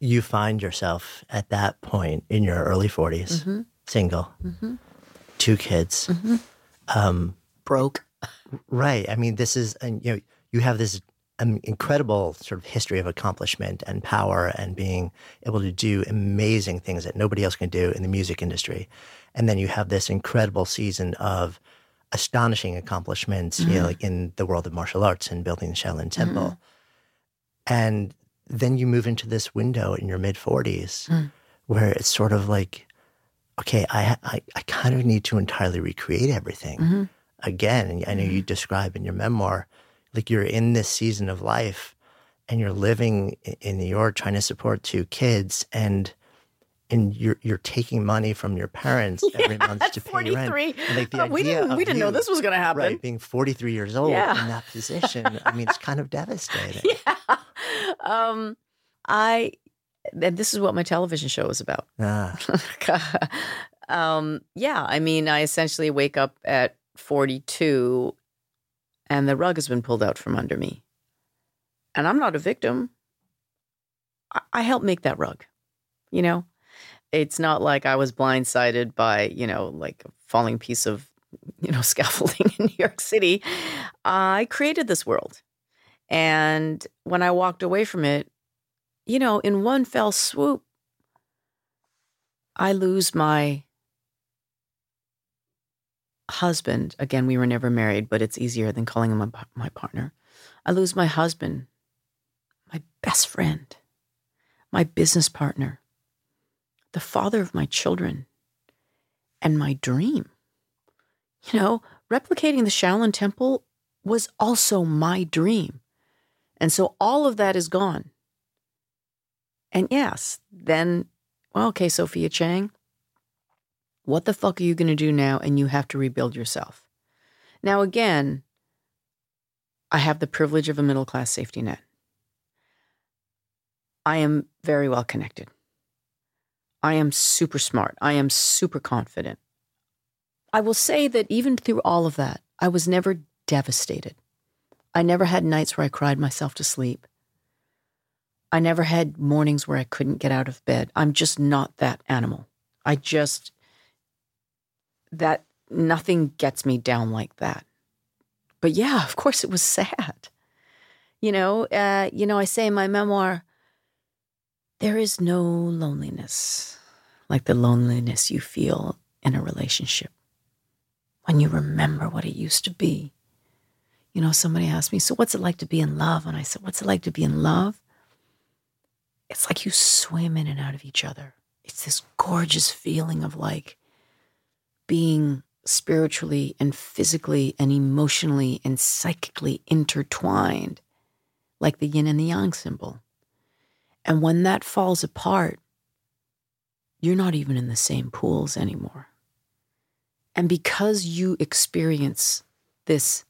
You find yourself at that point in your early 40s, mm-hmm. single, mm-hmm. two kids. Mm-hmm. Um, Broke. Right. I mean, this is, and you know, you have this um, incredible sort of history of accomplishment and power and being able to do amazing things that nobody else can do in the music industry. And then you have this incredible season of astonishing accomplishments, you know, like in the world of martial arts and building the Shaolin Temple. And then you move into this window in your mid 40s hmm. where it's sort of like, okay, I, I, I kind of need to entirely recreate everything mm-hmm. again. And I know you mm-hmm. describe in your memoir, like you're in this season of life and you're living in New York trying to support two kids and and you're you're taking money from your parents [LAUGHS] every month to pay rent. 43. And, like, the Uh, [LAUGHS] we didn't- we didn't know this was gonna happen. Right, being 43 years old Yeah. in that position, I mean, it's kind of devastating. [LAUGHS] um, I, and this is what my television show is about. Ah, um, yeah, I mean, I essentially wake up at 42 and the rug has been pulled out from under me. And I'm not a victim. I, I helped make that rug, you know? It's not like I was blindsided by, you know, like a falling piece of, [LAUGHS] you know, [LAUGHS] scaffolding in New York City. I created this world. And when I walked away from it, you know, in one fell swoop, I lose my husband. Again, we were never married, but it's easier than calling him my, my partner. I lose my husband, my best friend, my business partner, the father of my children, and my dream. You know, replicating the Shaolin Temple was also my dream. And so all of that is gone. And yes, then, well, okay, Sophia Chang, what the fuck are you going to do now? And you have to rebuild yourself. Now, again, I have the privilege of a middle class safety net. I am very well connected. I am super smart. I am super confident. I will say that even through all of that, I was never devastated. I never had nights where I cried myself to sleep. I never had mornings where I couldn't get out of bed. I'm just not that animal. I just, that nothing gets me down like that. But yeah, of course it was sad. You know, uh, you know, I say in my memoir, there is no loneliness like the loneliness you feel in a relationship when you remember what it used to be. You know, somebody asked me, So what's it like to be in love? And I said, What's it like to be in love? It's like you swim in and out of each other. It's this gorgeous feeling of like being spiritually and physically and emotionally and psychically intertwined, like the yin and the yang symbol. And when that falls apart, you're not even in the same pools anymore. And because you experience this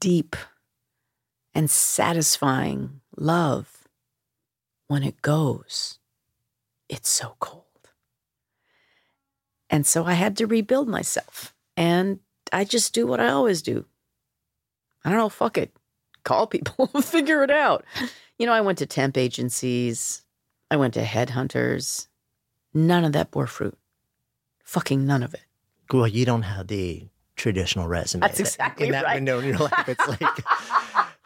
deep and satisfying love, when it goes, it's so cold. And so I had to rebuild myself. And I just do what I always do. I don't know, fuck it. Call people, [LAUGHS] figure it out. You know, I went to temp agencies, I went to headhunters. None of that bore fruit. Fucking none of it. Well, you don't have the traditional resume. That's exactly in that right. window in your life. It's [LAUGHS] like,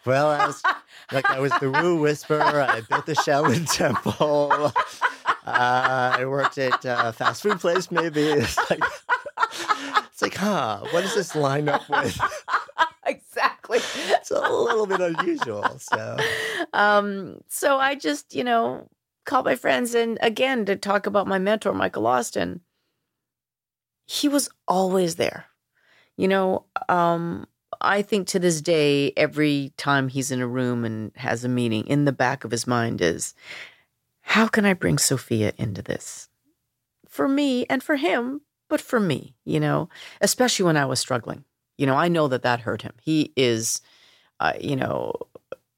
well, I was like I was the Wu Whisperer. I built the Shaolin Temple. Uh, I worked at a fast food place. Maybe it's like, it's like, huh? What does this line up with? [LAUGHS] exactly. It's a little bit unusual. So, Um, so I just, you know, called my friends and again to talk about my mentor, Michael Ostin. He was always there. You know, um, I think to this day, every time he's in a room and has a meeting, in the back of his mind is, how can I bring Sophia into this? For me and for him, but for me, you know, especially when I was struggling. You know, I know that that hurt him. He is, uh, you know,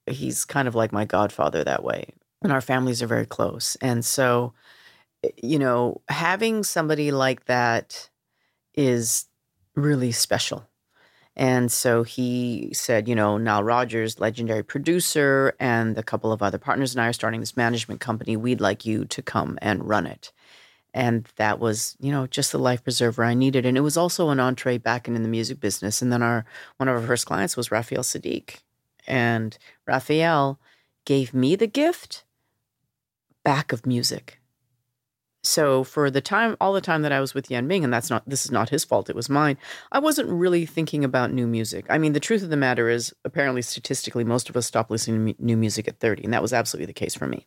he's kind of like my godfather that way. And our families are very close. And so, eh, you know, having somebody like that is really special. And so he said, you know, Nile Rodgers, legendary producer, and a couple of other partners and I are starting this management company. We'd like you to come and run it. And that was, you know, just the life preserver I needed. And it was also an entree back into the music business. And then our one of our first clients was Raphael Saadiq. And Raphael gave me the gift back of music. So for the time, all the time that I was with Yan Ming, and that's not, this is not his fault, it was mine. I wasn't really thinking about new music. I mean, the truth of the matter is, apparently, statistically, most of us stop listening to new music at 30, and that was absolutely the case for me.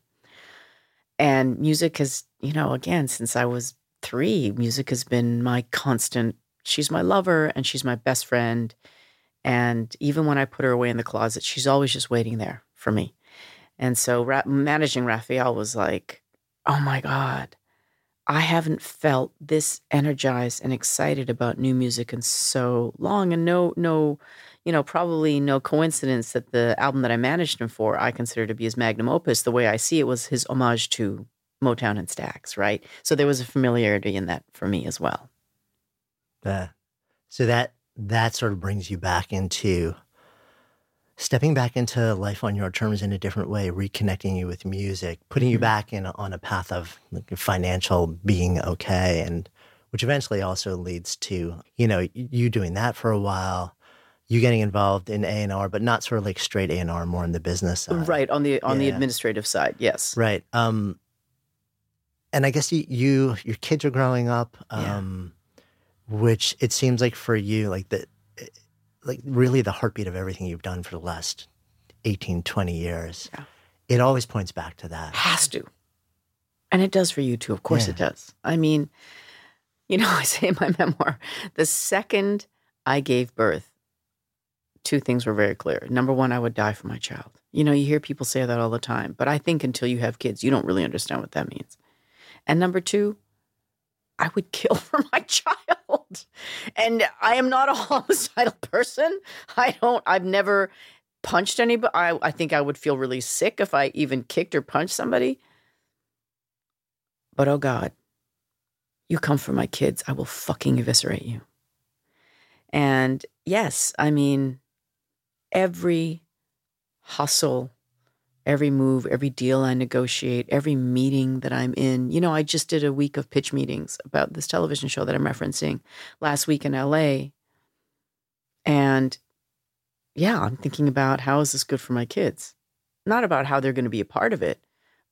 And music has, you know, again, since I was three, music has been my constant. She's my lover and she's my best friend. And even when I put her away in the closet, she's always just waiting there for me. And so ra- managing Raphael was like, oh my God, I haven't felt this energized and excited about new music in so long. And no, no, you know, probably no coincidence that the album that I managed him for, I consider to be his magnum opus. The way I see it was his homage to Motown and Stax, right? So there was a familiarity in that for me as well. uh, so that that sort of brings you back into stepping back into life on your terms in a different way, reconnecting you with music, putting you Mhm. back in on a path of like, financial being okay, and which eventually also leads to you know you doing that for a while, you getting involved in A and R, but not sort of like straight A and R, more in the business side. right on the on the administrative side, yes. Right. Um, and I guess you, you your kids are growing up, Yeah. Which it seems like for you, like the, like really the heartbeat of everything you've done for the last 18, 20 years. Yeah. It always points back to that. Has to. And it does for you too. Of course Yeah. it does. I mean, you know, [LAUGHS] I say in my memoir, the second I gave birth, two things were very clear. Number one, I would die for my child. You know, you hear people say that all the time, but I think until you have kids, you don't really understand what that means. And number two, I would [LAUGHS] kill for my child. And I am not a [LAUGHS] homicidal person. I don't, I've never punched anybody. I, I think I would feel really sick if I even kicked or punched somebody. But oh God, you come for my kids, I will fucking eviscerate you. And yes, I mean, every hustle, every move, every deal I negotiate, every meeting that I'm in. You know, I just did a week of pitch meetings about this television show that I'm referencing last week in LA. And yeah, I'm thinking about how is this good for my kids? Not about how they're going to be a part of it,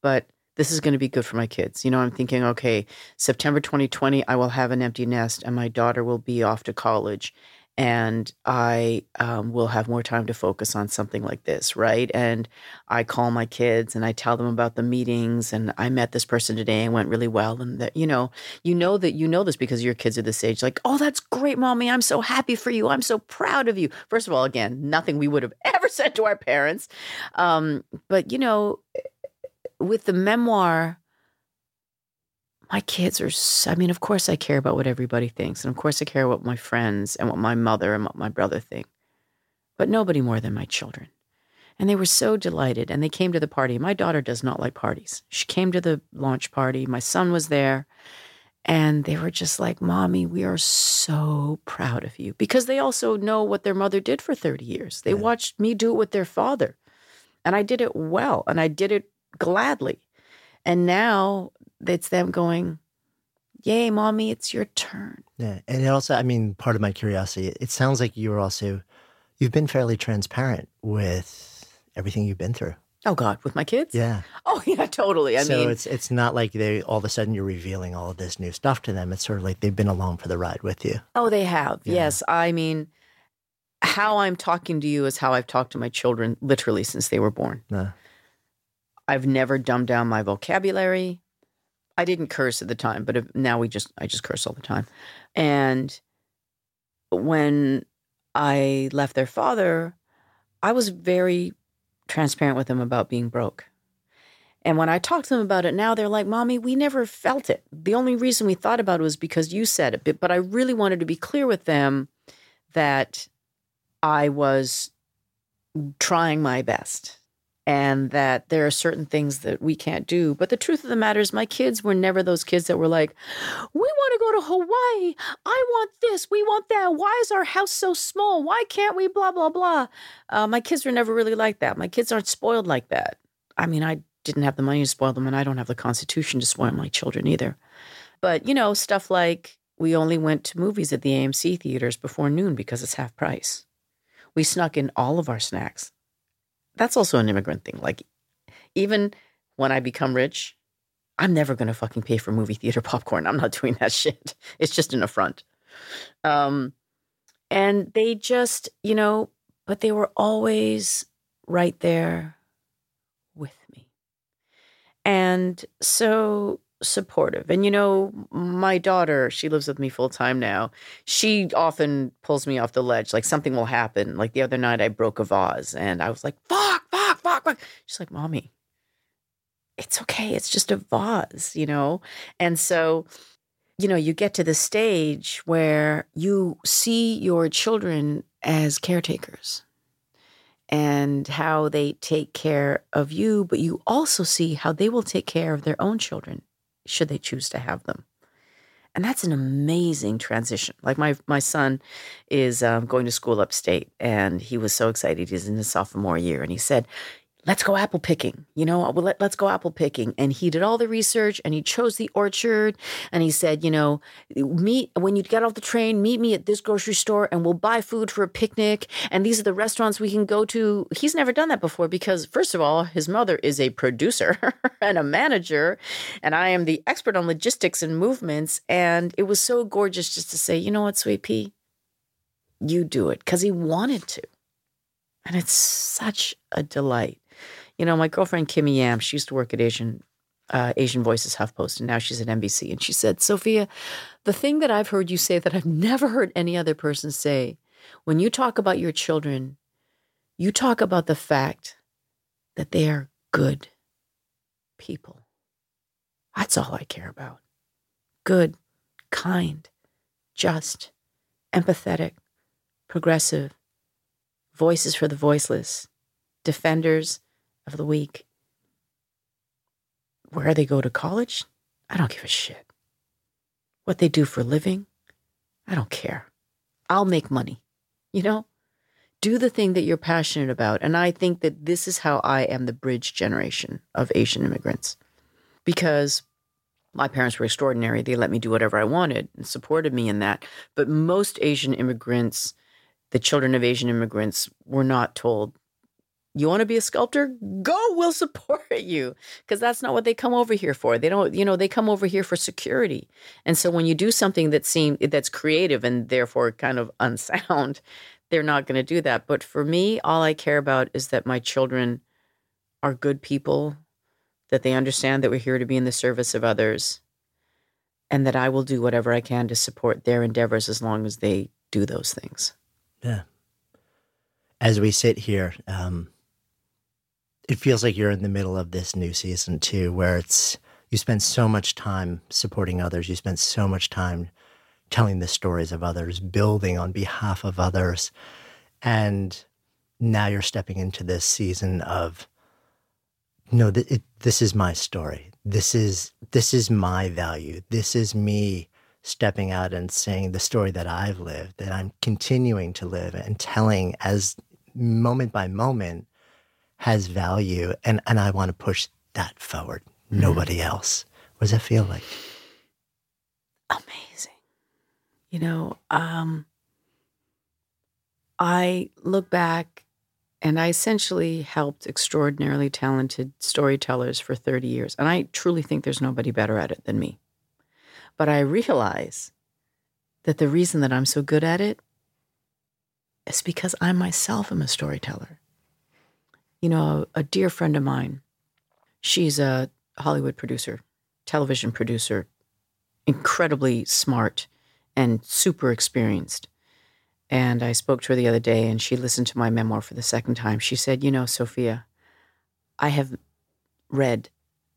but this is going to be good for my kids. You know, I'm thinking, okay, September 2020, I will have an empty nest and my daughter will be off to college and I um, will have more time to focus on something like this, right? And I call my kids and I tell them about the meetings and I met this person today and went really well. And that, you know, you know that you know this because your kids are this age, like, oh, that's great, mommy. I'm so happy for you. I'm so proud of you. First of all, again, nothing we would have [LAUGHS] ever said to our parents. Um, but, you know, with the memoir, my kids are, I mean, of course I care about what everybody thinks. And of course I care what my friends and what my mother and what my brother think. But nobody more than my children. And they were so delighted. And they came to the party. My daughter does not like parties. She came to the launch party. My son was there. And they were just like, Mommy, we are so proud of you. Because they also know what their mother did for 30 years. They yeah. watched me do it with their father. And I did it well. And I did it gladly. And now it's them going, Yay, mommy, it's your turn. Yeah. And it also, I mean, part of my curiosity, it sounds like you were also, you've been fairly transparent with everything you've been through. Oh God, with my kids? Yeah. Oh [LAUGHS] yeah, totally. I so mean, it's it's not like they all of a sudden you're revealing all of this new stuff to them. It's sort of like they've been along for the ride with you. Oh, they have. Yeah. Yes. I mean, how I'm talking to you is how I've talked to my children literally since they were born. Yeah. I've never dumbed down my vocabulary. I didn't curse at the time, but now we just I just curse all the time. And when I left their father, I was very transparent with them about being broke. And when I talk to them about it now, they're like, Mommy, we never felt it. The only reason we thought about it was because you said it. But, but I really wanted to be clear with them that I was trying my best and that there are certain things that we can't do. But the truth of the matter is, my kids were never those kids that were like, we want to go to Hawaii. I want this. We want that. Why is our house so small? Why can't we? Blah, blah, blah. Uh, my kids were never really like that. My kids aren't spoiled like that. I mean, I didn't have the money to spoil them, and I don't have the constitution to spoil my children either. But, you know, stuff like we only went to movies at the AMC theaters before noon because it's half price. We snuck in all of our snacks that's also an immigrant thing. Like, even when I become rich, I'm never going to fucking pay for movie theater [LAUGHS] popcorn. I'm not doing that shit. It's just an affront. Um, and they just, you know, but they were always right there with me. And so supportive. And you know, my daughter, she lives with me full time now. She often pulls me off the ledge. Like something will happen. Like the other night I broke a vase and I was like, fuck, fuck, fuck, fuck. She's like, Mommy, it's okay. It's just a vase, you know? And so, you know, you get to the stage where you see your children as caretakers and how they take care of you, but you also see how they will take care of their own children should they choose to have them. And that's an amazing transition. Like my my son is um, going to school upstate, and he was so excited. He's in his sophomore year, and he said, let's go apple picking. You know, let, let's go apple picking. And he did all the research and he chose the orchard. And he said, you know, meet when you get off the train, meet me at this grocery store and we'll buy food for a picnic. And these are the restaurants we can go to. He's never done that before because, first of all, his mother is a producer [LAUGHS] and a manager. And I am the expert on logistics and movements. And it was so gorgeous just to say, you know what, Sweet Pea, you do it because he wanted to. And it's such a delight. You know, my girlfriend Kimmy Yam, she used to work at Asian uh, Asian Voices HuffPost, and now she's at NBC. And she said, Sophia, the thing that I've heard you say that I've never heard any other person say, when you talk about your children, you talk about the fact that they are good people. That's all I care about. Good, kind, just, empathetic, progressive, voices for the voiceless, defenders of the weak. Where they go to college, I don't give a shit. What they do for living, I don't care. I'll make money. You know, do the thing that you're passionate about. And I think that this is how I am the bridge generation of Asian immigrants because my parents were extraordinary. They let me do whatever I wanted and supported me in that. But most Asian immigrants, the children of Asian immigrants, were not told, you want to be a sculptor? Go, we'll support [LAUGHS] you. Because that's not what they come over here for. They don't, you know, they come over here for security. And so when you do something that seems that's creative and therefore kind of unsound, [LAUGHS] they're not going to do that. But for me, all I care about is that my children are good people, that they understand that we're here to be in the service of others, and that I will do whatever I can to support their endeavors as long as they do those things. Yeah. As we sit here, um, it feels like you're in the middle of this new season too, where it's you spend so much time supporting others, you spend so much time telling the stories of others, building on behalf of others. And now you're stepping into this season of no, th- it, this is my story. This is this is my value. This is me stepping out and saying the story that I've lived, that I'm continuing to live and telling as moment by moment has value. And, and I want to push that forward. Mm-hmm. Nobody else. What does that feel like? Amazing. You know, um, I look back and I essentially helped extraordinarily talented storytellers for 30 years. And I truly think there's nobody better at it than me. But I realize that the reason that I'm so good at it is because I myself am a storyteller. You know, a dear friend of mine, she's a Hollywood producer, television producer, incredibly smart and super experienced. And I spoke to her the other day and she listened to my memoir for the second time. She said, You know, Sophia, I have read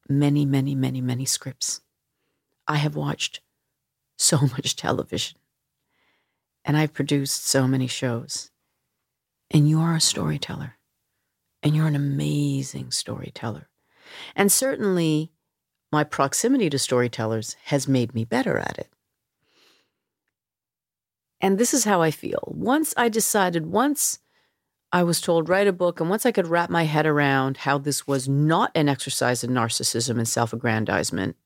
many, many, many, many scripts. I have watched so [LAUGHS] much television and I've produced so many shows. And you are a storyteller and you're an amazing storyteller. And certainly, my proximity to storytellers has made me better at it. And this is how I feel. Once I decided, once I was told, write a book, and once I could wrap my head around how this was not an exercise in narcissism and self aggrandizement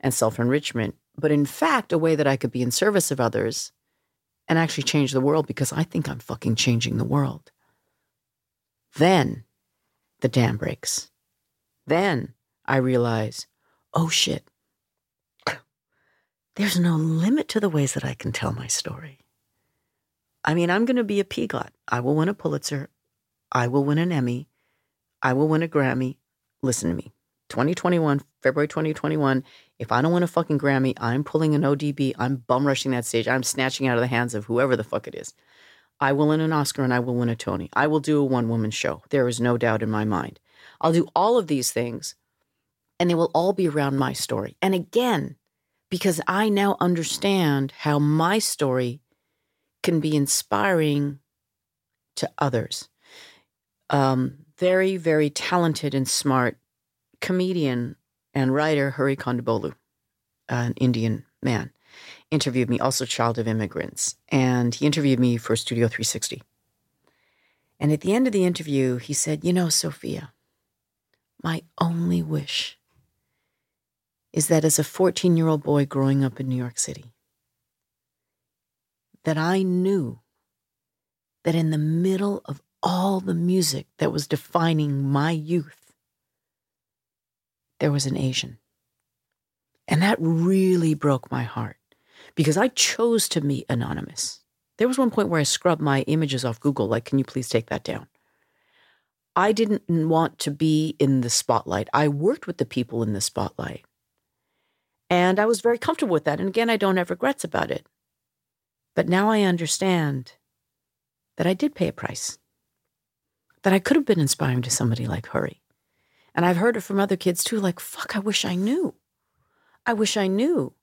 and self enrichment, but in fact, a way that I could be in service of others and actually change the world because I think I'm fucking changing the world. Then the dam breaks. Then I realize, oh shit, [CLEARS THROAT] there's no limit to the ways that I can tell my story. I mean, I'm going to be a PGOT. I will win a Pulitzer. I will win an Emmy. I will win a Grammy. Listen to me. 2021, February 2021. If I don't win a fucking Grammy, I'm pulling an ODB. I'm bum rushing that stage. I'm snatching out of the hands of whoever the fuck it is. I will win an Oscar and I will win a Tony. I will do a one woman show. There is no doubt in my mind. I'll do all of these things and they will all be around my story. And again, because I now understand how my story can be inspiring to others. Um, very, very talented and smart comedian and writer Hari Kondabolu, an Indian man, interviewed me, also child of immigrants, and he interviewed me for Studio 360. And at the end of the interview, he said, You know, Sophia, my only wish is that as a 14 year old boy growing up in New York City, that I knew that in the middle of all the music that was defining my youth, there was an Asian. And that really broke my heart because I chose to be anonymous. There was one point where I scrubbed my images off Google, like, can you please take that down? I didn't want to be in the spotlight. I worked with the people in the spotlight. And I was very comfortable with that. And again, I don't have regrets about it. But now I understand that I did pay a price. that I could have been inspiring to somebody like Hari. And I've heard it from other kids too, like, fuck, I wish I knew. I wish I knew.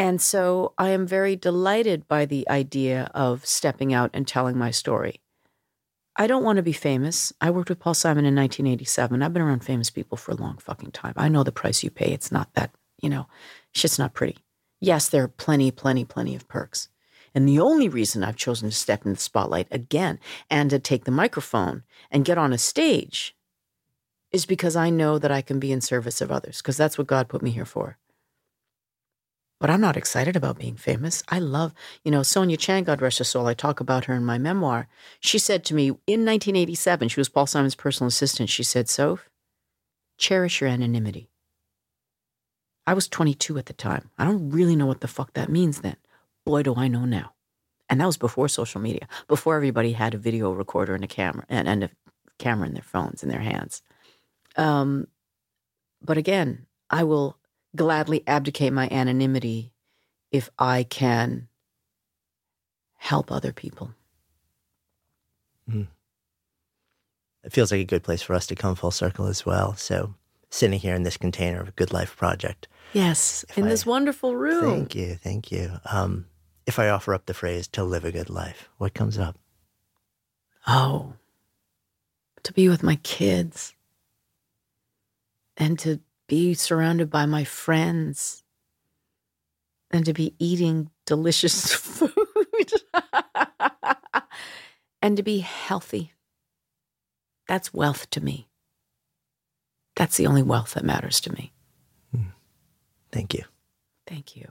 And so I am very delighted by the idea of stepping out and telling my story. I don't want to be famous. I worked with Paul Simon in 1987. I've been around famous people for a long fucking time. I know the price you pay. It's not that, you know, shit's not pretty. Yes, there are plenty, plenty, plenty of perks. And the only reason I've chosen to step in the spotlight again and to take the microphone and get on a stage is because I know that I can be in service of others, because that's what God put me here for. But I'm not excited about being famous. I love, you know, Sonia Chang, God rest her soul, I talk about her in my memoir. She said to me in 1987, she was Paul Simon's personal assistant, she said, Soph, cherish your anonymity. I was 22 at the time. I don't really know what the fuck that means then. Boy, do I know now. And that was before social media, before everybody had a video recorder and a camera and, and a camera in their phones in their hands. Um, but again, I will gladly abdicate my anonymity if I can help other people. Mm. It feels like a good place for us to come full circle as well. So, sitting here in this container of a Good Life Project. Yes, in I, this wonderful room. Thank you, thank you. Um, if I offer up the phrase to live a good life, what comes up? Oh, to be with my kids and to be surrounded by my friends and to be eating delicious [LAUGHS] food and to be healthy. That's wealth to me. That's the only wealth that matters to me. Hmm. Thank you. Thank you.